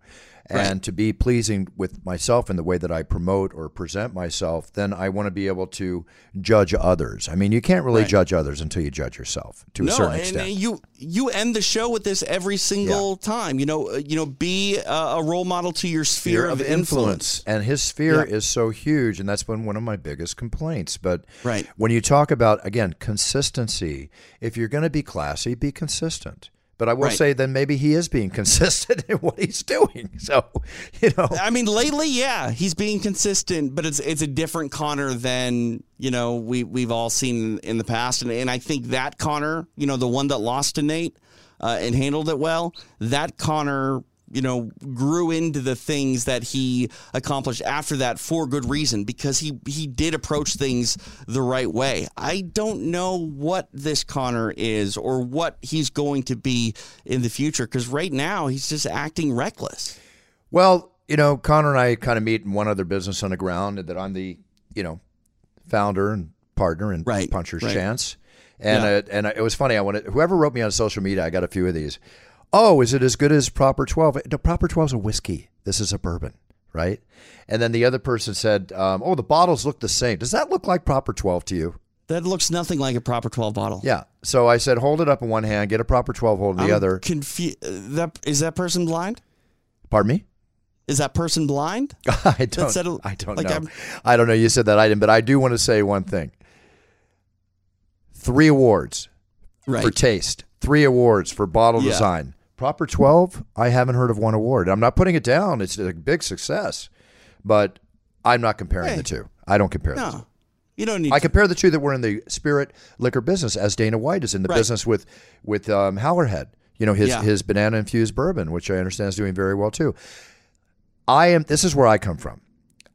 And to be pleasing with myself in the way that I promote or present myself, then I want to be able to judge others. I mean, you can't really Right. judge others until you judge yourself to a certain and extent. uh, you you end the show with this every single time. You know, uh, you know, be a, a role model to your sphere, of, influence. And his sphere Yeah. is so huge, and that's been one of my biggest complaints. But Right. when you talk about, again, consistency, if you're going to be classy, be consistent. But I will Right. say then maybe he is being consistent in what he's doing. So, you know, I mean, lately, yeah, he's being consistent, but it's it's a different Conor than you know we we've all seen in the past, and and I think that Conor, you know, the one that lost to Nate uh, and handled it well, that Conor. You know, grew into the things that he accomplished after that for good reason because he he did approach things the right way. I don't know what this Conor is or what he's going to be in the future because right now he's just acting reckless. Well, you know, Conor and I kind of meet in one other business on the ground that I'm the, you know, founder and partner in Right, Puncher's right. Chance. And Yeah. uh, and it was funny. I wanted whoever wrote me on social media. I got a few of these. Oh, is it as good as Proper Twelve? No, Proper 12 is a whiskey. This is a bourbon, right? And then the other person said, um, "Oh, the bottles look the same. Does that look like Proper 12 to you?" That looks nothing like a proper 12 bottle. Yeah. So I said, "Hold it up in one hand, get a Proper 12 hold in the I'm other." Confu- uh, that is that person blind? Pardon me. Is that person blind? I don't. I don't like know. I'm- I don't know. You said that I didn't, but I do want to say one thing. Three awards Right. for taste. Three awards for bottle Yeah. design. Proper twelve. I haven't heard of one award. I'm not putting it down. It's a big success, but I'm not comparing Hey. the two. I don't compare the two. no, you don't need. I to. compare the two that were in the spirit liquor business, as Dana White is in the Right. business with with um, Howler Head. You know his Yeah. his banana infused bourbon, which I understand is doing very well too. I am. This is where I come from.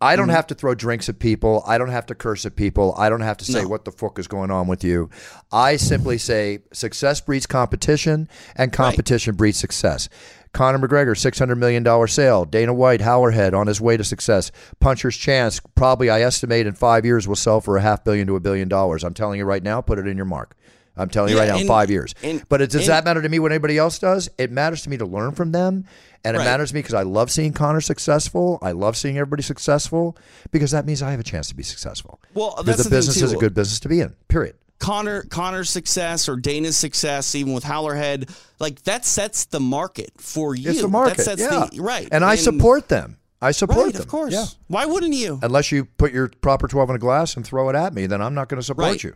I Mm-hmm. don't have to throw drinks at people. I don't have to curse at people. I don't have to say No. what the fuck is going on with you. I simply say success breeds competition, and competition breeds success. Conor McGregor, six hundred million dollar sale. Dana White, Howler Head, on his way to success. Puncher's Chance, probably I estimate in five years will sell for a half billion to a billion dollars. I'm telling you right now, put it in your mark. I'm telling you Yeah, right now, and- five years. and- but it, does and- that matter to me what anybody else does? It matters to me to learn from them, and it Right. matters to me because I love seeing Conor successful. I love seeing everybody successful because that means I have a chance to be successful. Well, that's the, the business is a good business to be in. Period. Conor Conor's success or Dana's success, even with Howler Head, like that sets the market for you. It's the market, That sets yeah. the right. And I support them. I support Right, them. of course. Yeah. Why wouldn't you? Unless you put your proper 12 in a glass and throw it at me, then I'm not going to support Right. you.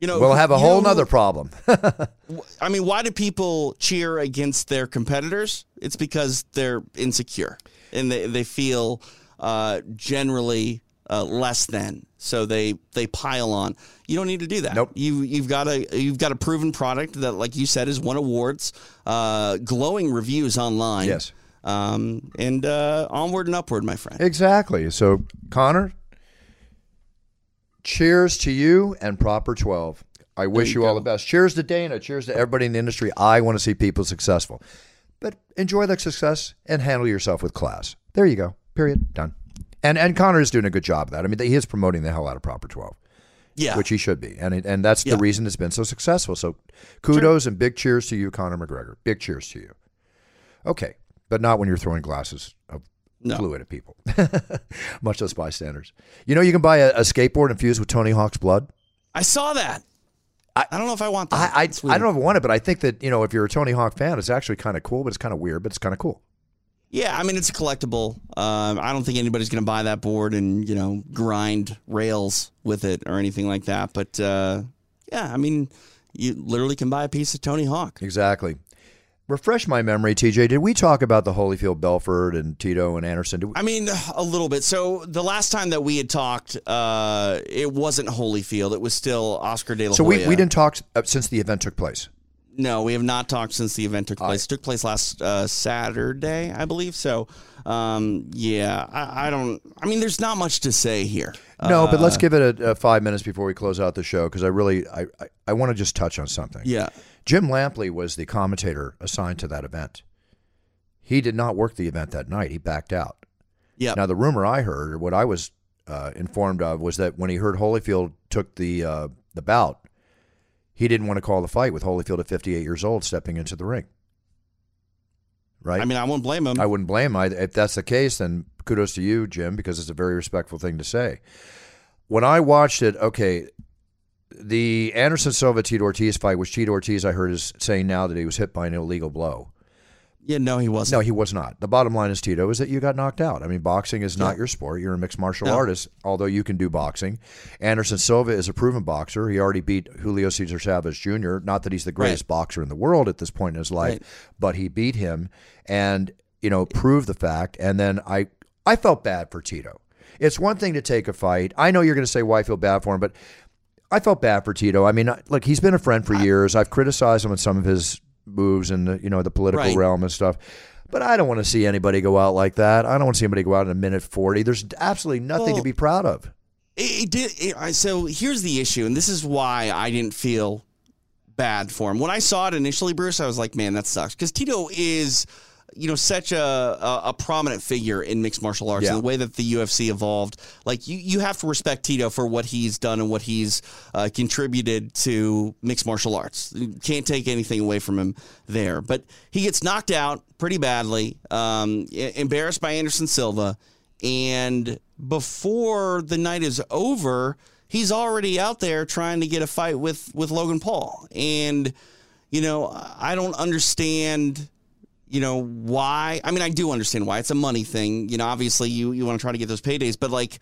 You know, We'll have a whole know nother problem. I mean, why do people cheer against their competitors? It's because they're insecure and they, they feel uh, generally uh, less than, so they they pile on. You don't need to do that. Nope. You you've got a you've got a proven product that, like you said, has won awards, uh, glowing reviews online. Yes. Um, and uh, onward and upward, my friend. exactly. So, Conor, cheers to you and Proper 12. I wish you you, all the best. Cheers to Dana. Cheers to everybody in the industry. I want to see people successful. But enjoy that success and handle yourself with class. There you go. Period. Done. And and Conor is doing a good job of that. I mean, he is promoting the hell out of Proper 12. Yeah. which he should be, and it, and that's Yeah. the reason it's been so successful. So, kudos and big cheers to you, Conor McGregor. Big cheers to you. Okay, but not when you're throwing glasses of No. fluid at people, much less bystanders. You know, you can buy a, a skateboard infused with Tony Hawk's blood. I saw that. I, I don't know if I want that. I I, I don't know if I want it, but I think that you know, if you're a Tony Hawk fan, it's actually kind of cool, but it's kind of weird, but it's kind of cool. Yeah, I mean it's a collectible. Um, I don't think anybody's going to buy that board and you know grind rails with it or anything like that. But uh, yeah, I mean you literally can buy a piece of Tony Hawk. Exactly. Refresh my memory, TJ. Did we talk about the Holyfield, Belfort, and Tito and Anderson? Did we, I mean a little bit. So the last time that we had talked, uh, it wasn't Holyfield. It was still Oscar De La so we, Hoya. we didn't talk uh, since the event took place. No, we have not talked since the event took place. It took place last uh, Saturday, I believe. So, um, yeah, I, I don't. I mean, there's not much to say here. No, but Uh, let's give it a, a five minutes before we close out the show because I really I, I, I want to just touch on something. Yeah. Jim Lampley was the commentator assigned to that event. He did not work the event that night. He backed out. Yeah. Now the rumor I heard, or what I was uh, informed of, was that when he heard Holyfield took the uh, the bout, he didn't want to call the fight with Holyfield at 58 years old stepping into the ring. Right. I mean, I wouldn't blame him. I wouldn't blame him. I, if that's the case, then kudos to you, Jim, because it's a very respectful thing to say. When I watched it, okay, the Anderson Silva Tito Ortiz fight, which Tito Ortiz I heard is saying now that he was hit by an illegal blow. yeah, no, he wasn't. No, he was not. The bottom line is Tito is that you got knocked out. I mean, boxing is not Yeah. your sport. You're a mixed martial No. artist, although you can do boxing. Anderson Silva is a proven boxer. He already beat Julio Cesar Chavez Jr. Not that he's the greatest boxer in the world at this point in his life, Right. but he beat him and you know proved the fact. And then I I felt bad for Tito. It's one thing to take a fight. I know you're going to say why I feel bad for him, but I felt bad for Tito. I mean, look, he's been a friend for years. I've criticized him on some of his moves in the, you know the political Right. realm and stuff. But I don't want to see anybody go out like that. I don't want to see anybody go out in a minute forty. There's absolutely nothing to Well- be proud of. It, it did. It, I, so here's the issue, and this is why I didn't feel bad for him when I saw it initially. Bruce, I was like, "Man, that sucks," because Tito is, you know, such a, a a prominent figure in mixed martial arts. Yeah. And the way that the UFC evolved, like you, you have to respect Tito for what he's done and what he's uh, contributed to mixed martial arts. You can't take anything away from him there. But he gets knocked out pretty badly, um, embarrassed by Anderson Silva. And before the night is over, he's already out there trying to get a fight with with Logan Paul. And you know, I don't understand you know why i mean i do understand why it's a money thing you know obviously you you want to try to get those paydays but like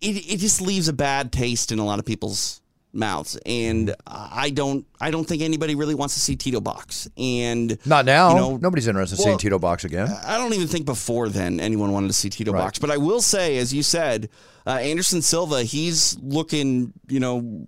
it, it just leaves a bad taste in a lot of people's mouths and i don't i don't think anybody really wants to see tito box and Not now. You know, Nobody's interested in seeing Tito box again. I don't even think before then anyone wanted to see Tito Right. box. But I will say, as you said, uh, Anderson Silva, he's looking, you know,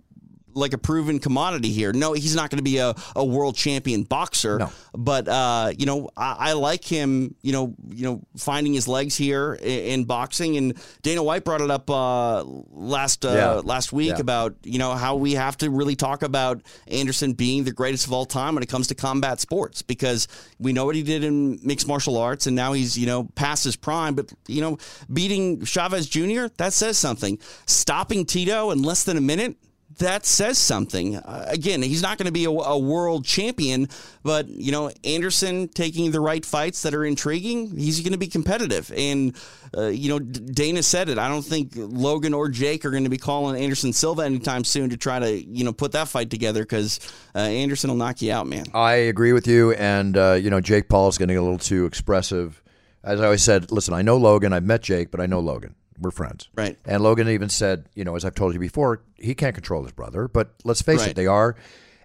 like a proven commodity here. No, he's not going to be a, a world champion boxer. No. But uh, you know, I, I like him. You know, you know, finding his legs here in, in boxing. And Dana White brought it up uh, last uh, Yeah. last week Yeah. about you know how we have to really talk about Anderson being the greatest of all time when it comes to combat sports because we know what he did in mixed martial arts and now he's you know past his prime. But you know, beating Chavez Jr. that says something. Stopping Tito in less than a minute. That says something. Uh, again, he's not going to be a, a, world champion, but you know, Anderson taking the right fights that are intriguing, he's going to be competitive. And uh, you know, Dana said it. I don't think Logan or Jake are going to be calling Anderson Silva anytime soon to try to you know put that fight together because uh, Anderson will knock you out, man. I agree with you, and uh, you know, Jake Paul is getting a little too expressive. As I always said, listen, I know Logan. I've met Jake, but I know Logan we're friends. Right. And Logan even said, you know, as I've told you before, he can't control his brother. But let's face right. it, they are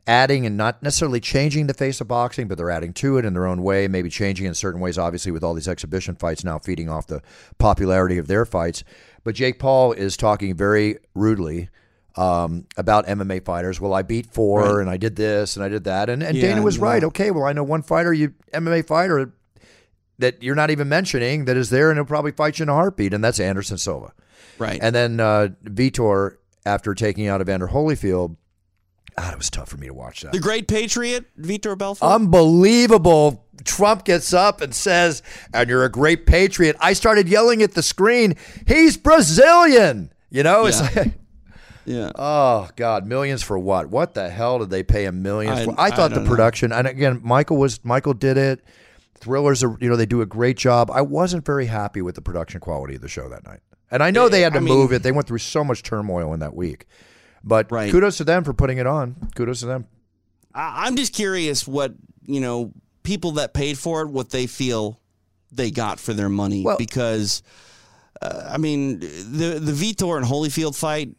adding and not necessarily changing the face of boxing, but they're adding to it in their own way, maybe changing in certain ways, obviously, with all these exhibition fights now feeding off the popularity of their fights. But Jake Paul is talking very rudely um, about MMA fighters. Well, I beat four right. and I did this and I did that. And, and yeah, Dana was no. right. Okay, well, I know one fighter, you MMA fighter that you're not even mentioning that is there and he'll probably fight you in a heartbeat, and that's Anderson Silva. Right. And then uh, Vitor, after taking out Evander Holyfield, God, it was tough for me to watch that. The great patriot, Vitor Belfort. Unbelievable. Trump gets up and says, and you're a great patriot. I started yelling at the screen, he's Brazilian. You know, it's yeah. like, yeah. Oh God, millions for what? What the hell did they pay him millions I, for? I thought I the production, know. and again, Michael was Michael did it. Thrillers are, you know, they do a great job. I wasn't very happy with the production quality of the show that night. And I know they had to I mean, move it. They went through so much turmoil in that week. But right. kudos to them for putting it on. Kudos to them. I'm just curious what, you know, people that paid for it, what they feel they got for their money. Well, because, uh, I mean, the, the Vitor and Holyfield fight,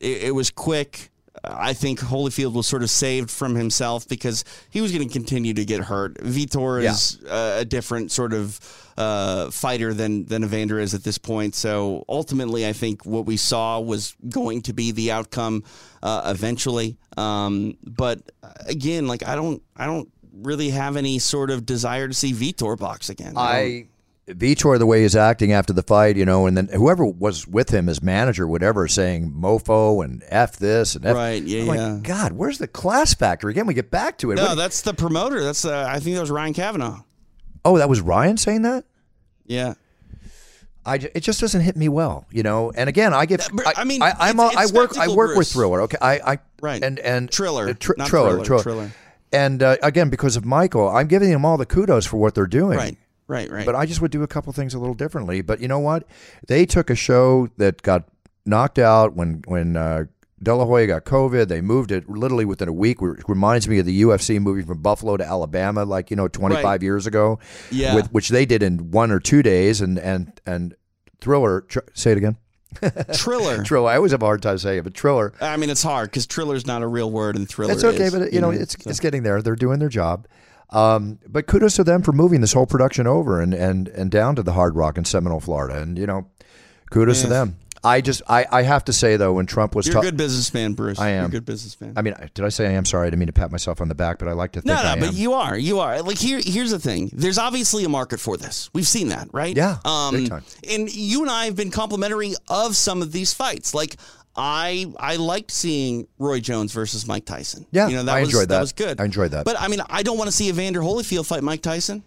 it, it was quick. I think Holyfield was sort of saved from himself because he was going to continue to get hurt. Vitor is yeah. a different sort of uh, fighter than than Evander is at this point. So ultimately, I think what we saw was going to be the outcome uh, eventually. Um, but again, like I don't, I don't really have any sort of desire to see Vitor box again. I Vitor, the way he's acting after the fight, you know, and then whoever was with him, his manager, whatever, saying mofo and f this and f. Right, yeah, I'm yeah. Like, God, where's the class factor? Again, we get back to it. No, what, that's the promoter. That's uh, I think that was Ryan Kavanaugh. Oh, that was Ryan saying that. Yeah. I, it just doesn't hit me well, you know. And again, I get. I, I mean, I, am I work. I work Bruce. with Thriller. Okay, I, I right. And and Triller, uh, tr- Triller, Triller, Triller. And uh, again, because of Michael, I'm giving them all the kudos for what they're doing. Right. Right, right. But I just would do a couple things a little differently. But you know what? They took a show that got knocked out when when uh, got COVID. They moved it literally within a week. Which reminds me of the UFC moving from Buffalo to Alabama, like you know, 25 right. years ago. Yeah, with, which they did in one or two days. And and and Thriller, tr- say it again. Triller. Triller. I always have a hard time saying it, but Triller. I mean, it's hard because Triller's not a real word, and Thriller. It's okay, is, but you know, know it's so. it's getting there. They're doing their job. Um, but kudos to them for moving this whole production over and, and, and down to the Hard Rock in Seminole, Florida. And, you know, kudos to them. I just I, I have to say though when Trump was you're ta- a good businessman, Bruce. I am you're a good businessman. I mean, did I say I am sorry? I didn't mean to pat myself on the back, but I like to think no, no, but you are, you are. Like here, here's the thing. There's obviously a market for this. We've seen that, right? Yeah, um. And you and I have been complimentary of some of these fights. Like I I liked seeing Roy Jones versus Mike Tyson. Yeah, you know that I was, enjoyed that. That was good. I enjoyed that. But I mean, I don't want to see Evander Holyfield fight Mike Tyson.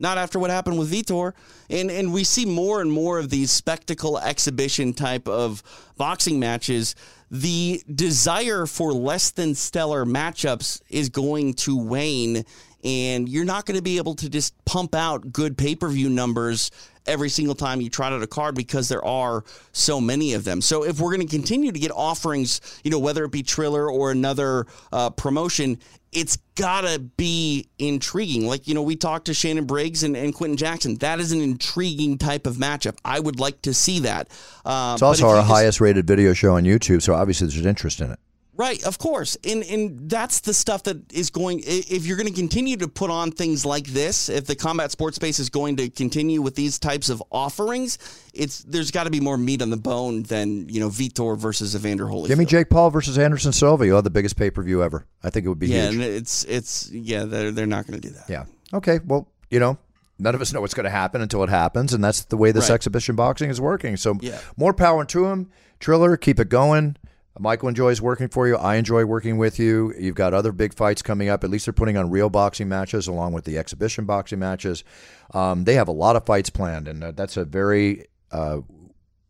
Not after what happened with Vitor. And and we see more and more of these spectacle exhibition type of boxing matches. The desire for less than stellar matchups is going to wane and you're not going to be able to just pump out good pay-per-view numbers every single time you trot out a card because there are so many of them. So if we're going to continue to get offerings, you know, whether it be Triller or another uh, promotion, it's gotta be intriguing. Like, you know, we talked to Shannon Briggs and, and Quinton Jackson. That is an intriguing type of matchup. I would like to see that. Uh, it's also our just, highest rated video show on YouTube, so obviously there's interest in it. Right, of course. And and that's the stuff that is going if you're going to continue to put on things like this, if the combat sports space is going to continue with these types of offerings, it's there's got to be more meat on the bone than, you know, Vitor versus Evander Holyfield. Give me Jake Paul versus Anderson Silva. You'll have the biggest pay-per-view ever. I think it would be yeah, huge. and it's it's yeah, they're they're not going to do that. Yeah. Okay, well, you know, none of us know what's going to happen until it happens, and that's the way this right. exhibition boxing is working. So, yeah. more power to him. Triller, keep it going. Michael enjoys working for you. I enjoy working with you. You've got other big fights coming up. At least they're putting on real boxing matches along with the exhibition boxing matches. Um, they have a lot of fights planned, and uh, that's a very uh,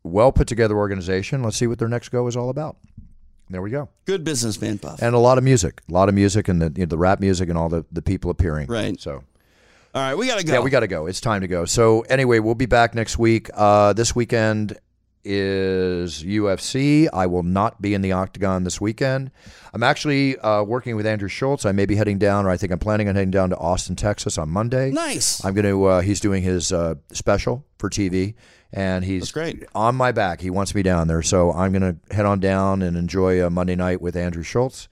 well put together organization. Let's see what their next go is all about. there we go. Good businessman, Buff. And a lot of music, a lot of music, and the you know, the rap music and all the the people appearing. Right. So All right, we gotta go. yeah, we got to go. It's time to go. So anyway, we'll be back next week. Uh, this weekend is UFC. I will not be in the octagon this weekend. I'm actually uh, working with Andrew Schulz. I may be heading down, or I think I'm planning on heading down to Austin, Texas on Monday. nice. I'm going to. Uh, he's doing his uh, special for TV, and he's That's great. on my back. He wants me down there, so I'm going to head on down and enjoy a Monday night with Andrew Schulz.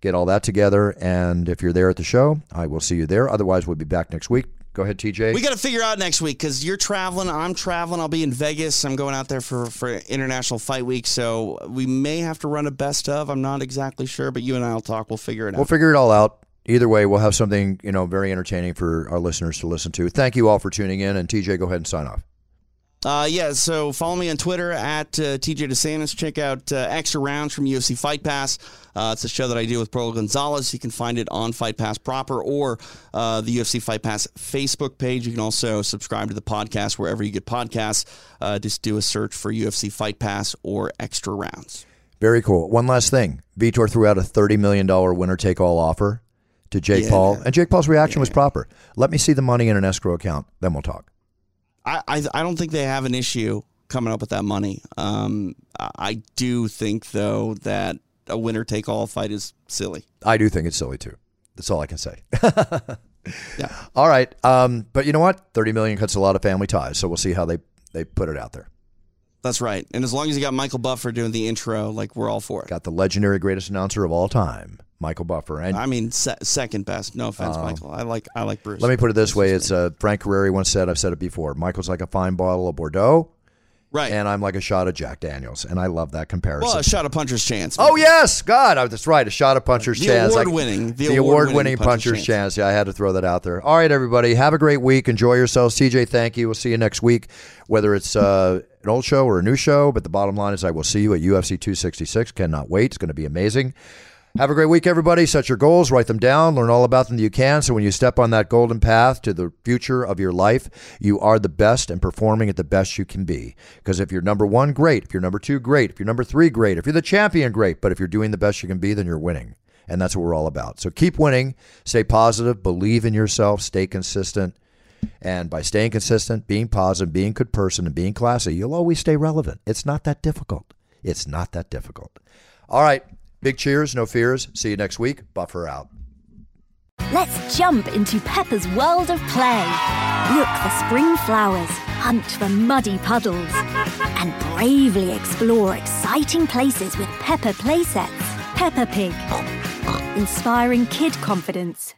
Get all that together, and if you're there at the show, I will see you there. Otherwise, we'll be back next week. Go ahead, TJ. We got to figure out next week because you're traveling. I'm traveling. I'll be in Vegas. I'm going out there for, for International Fight Week. So we may have to run a best of. I'm not exactly sure, but you and I will talk. We'll figure it out. We'll figure it all out. Either way, we'll have something you know very entertaining for our listeners to listen to. Thank you all for tuning in, and TJ, go ahead and sign off. Uh, yeah, so follow me on Twitter at uh, TJ DeSantis. Check out uh, Extra Rounds from UFC Fight Pass. Uh, it's a show that I do with Pro Gonzalez. You can find it on Fight Pass proper or uh, the UFC Fight Pass Facebook page. You can also subscribe to the podcast wherever you get podcasts. Uh, just do a search for UFC Fight Pass or Extra Rounds. Very cool. One last thing: Vitor threw out a thirty million dollar winner take all offer to Jake Yeah. Paul, and Jake Paul's reaction was proper. Let me see the money in an escrow account, then we'll talk. I, I, I don't think they have an issue coming up with that money. Um, I do think, though, that a winner take all fight is silly. I do think it's silly too. That's all I can say. Yeah. All right. Um, but you know what? Thirty million cuts a lot of family ties. So we'll see how they they put it out there. That's right. And as long as you got Michael Buffer doing the intro, like we're all for it. Got the legendary greatest announcer of all time, Michael Buffer, and I mean, se- second best. No offense, Michael. I like I like Bruce. Let me put it this way: It's uh, Frank Carreri once said. I've said it before. Michael's like a fine bottle of Bordeaux, right. and I'm like a shot of Jack Daniels, and I love that comparison. well, a shot of puncher's chance. oh yes, God, I, that's right. A shot of puncher's The chance. I- award-winning- the the award-winning award-winning puncher's puncher's chance. Yeah, I had to throw that out there. All right, everybody, have a great week. Enjoy yourselves. TJ, thank you. We'll see you next week, whether it's uh, an old show or a new show. But the bottom line is, I will see you at UFC 266. Cannot wait. It's going to be amazing. Have a great week, everybody. Set your goals, write them down, learn all about them that you can. So when you step on that golden path to the future of your life, you are the best and performing at the best you can be. Because if you're number one, great. If you're number two, great. If you're number three, great. If you're the champion, great. But if you're doing the best you can be, then you're winning. And that's what we're all about. So keep winning, stay positive, believe in yourself, stay consistent. And by staying consistent, being positive, being a good person, and being classy, you'll always stay relevant. It's not that difficult. It's not that difficult. All right. Big cheers, no fears. See you next week. Buffer out. Let's jump into Peppa's world of play. Look for spring flowers, hunt for muddy puddles, and bravely explore exciting places with Peppa playsets. Peppa Pig, inspiring kid confidence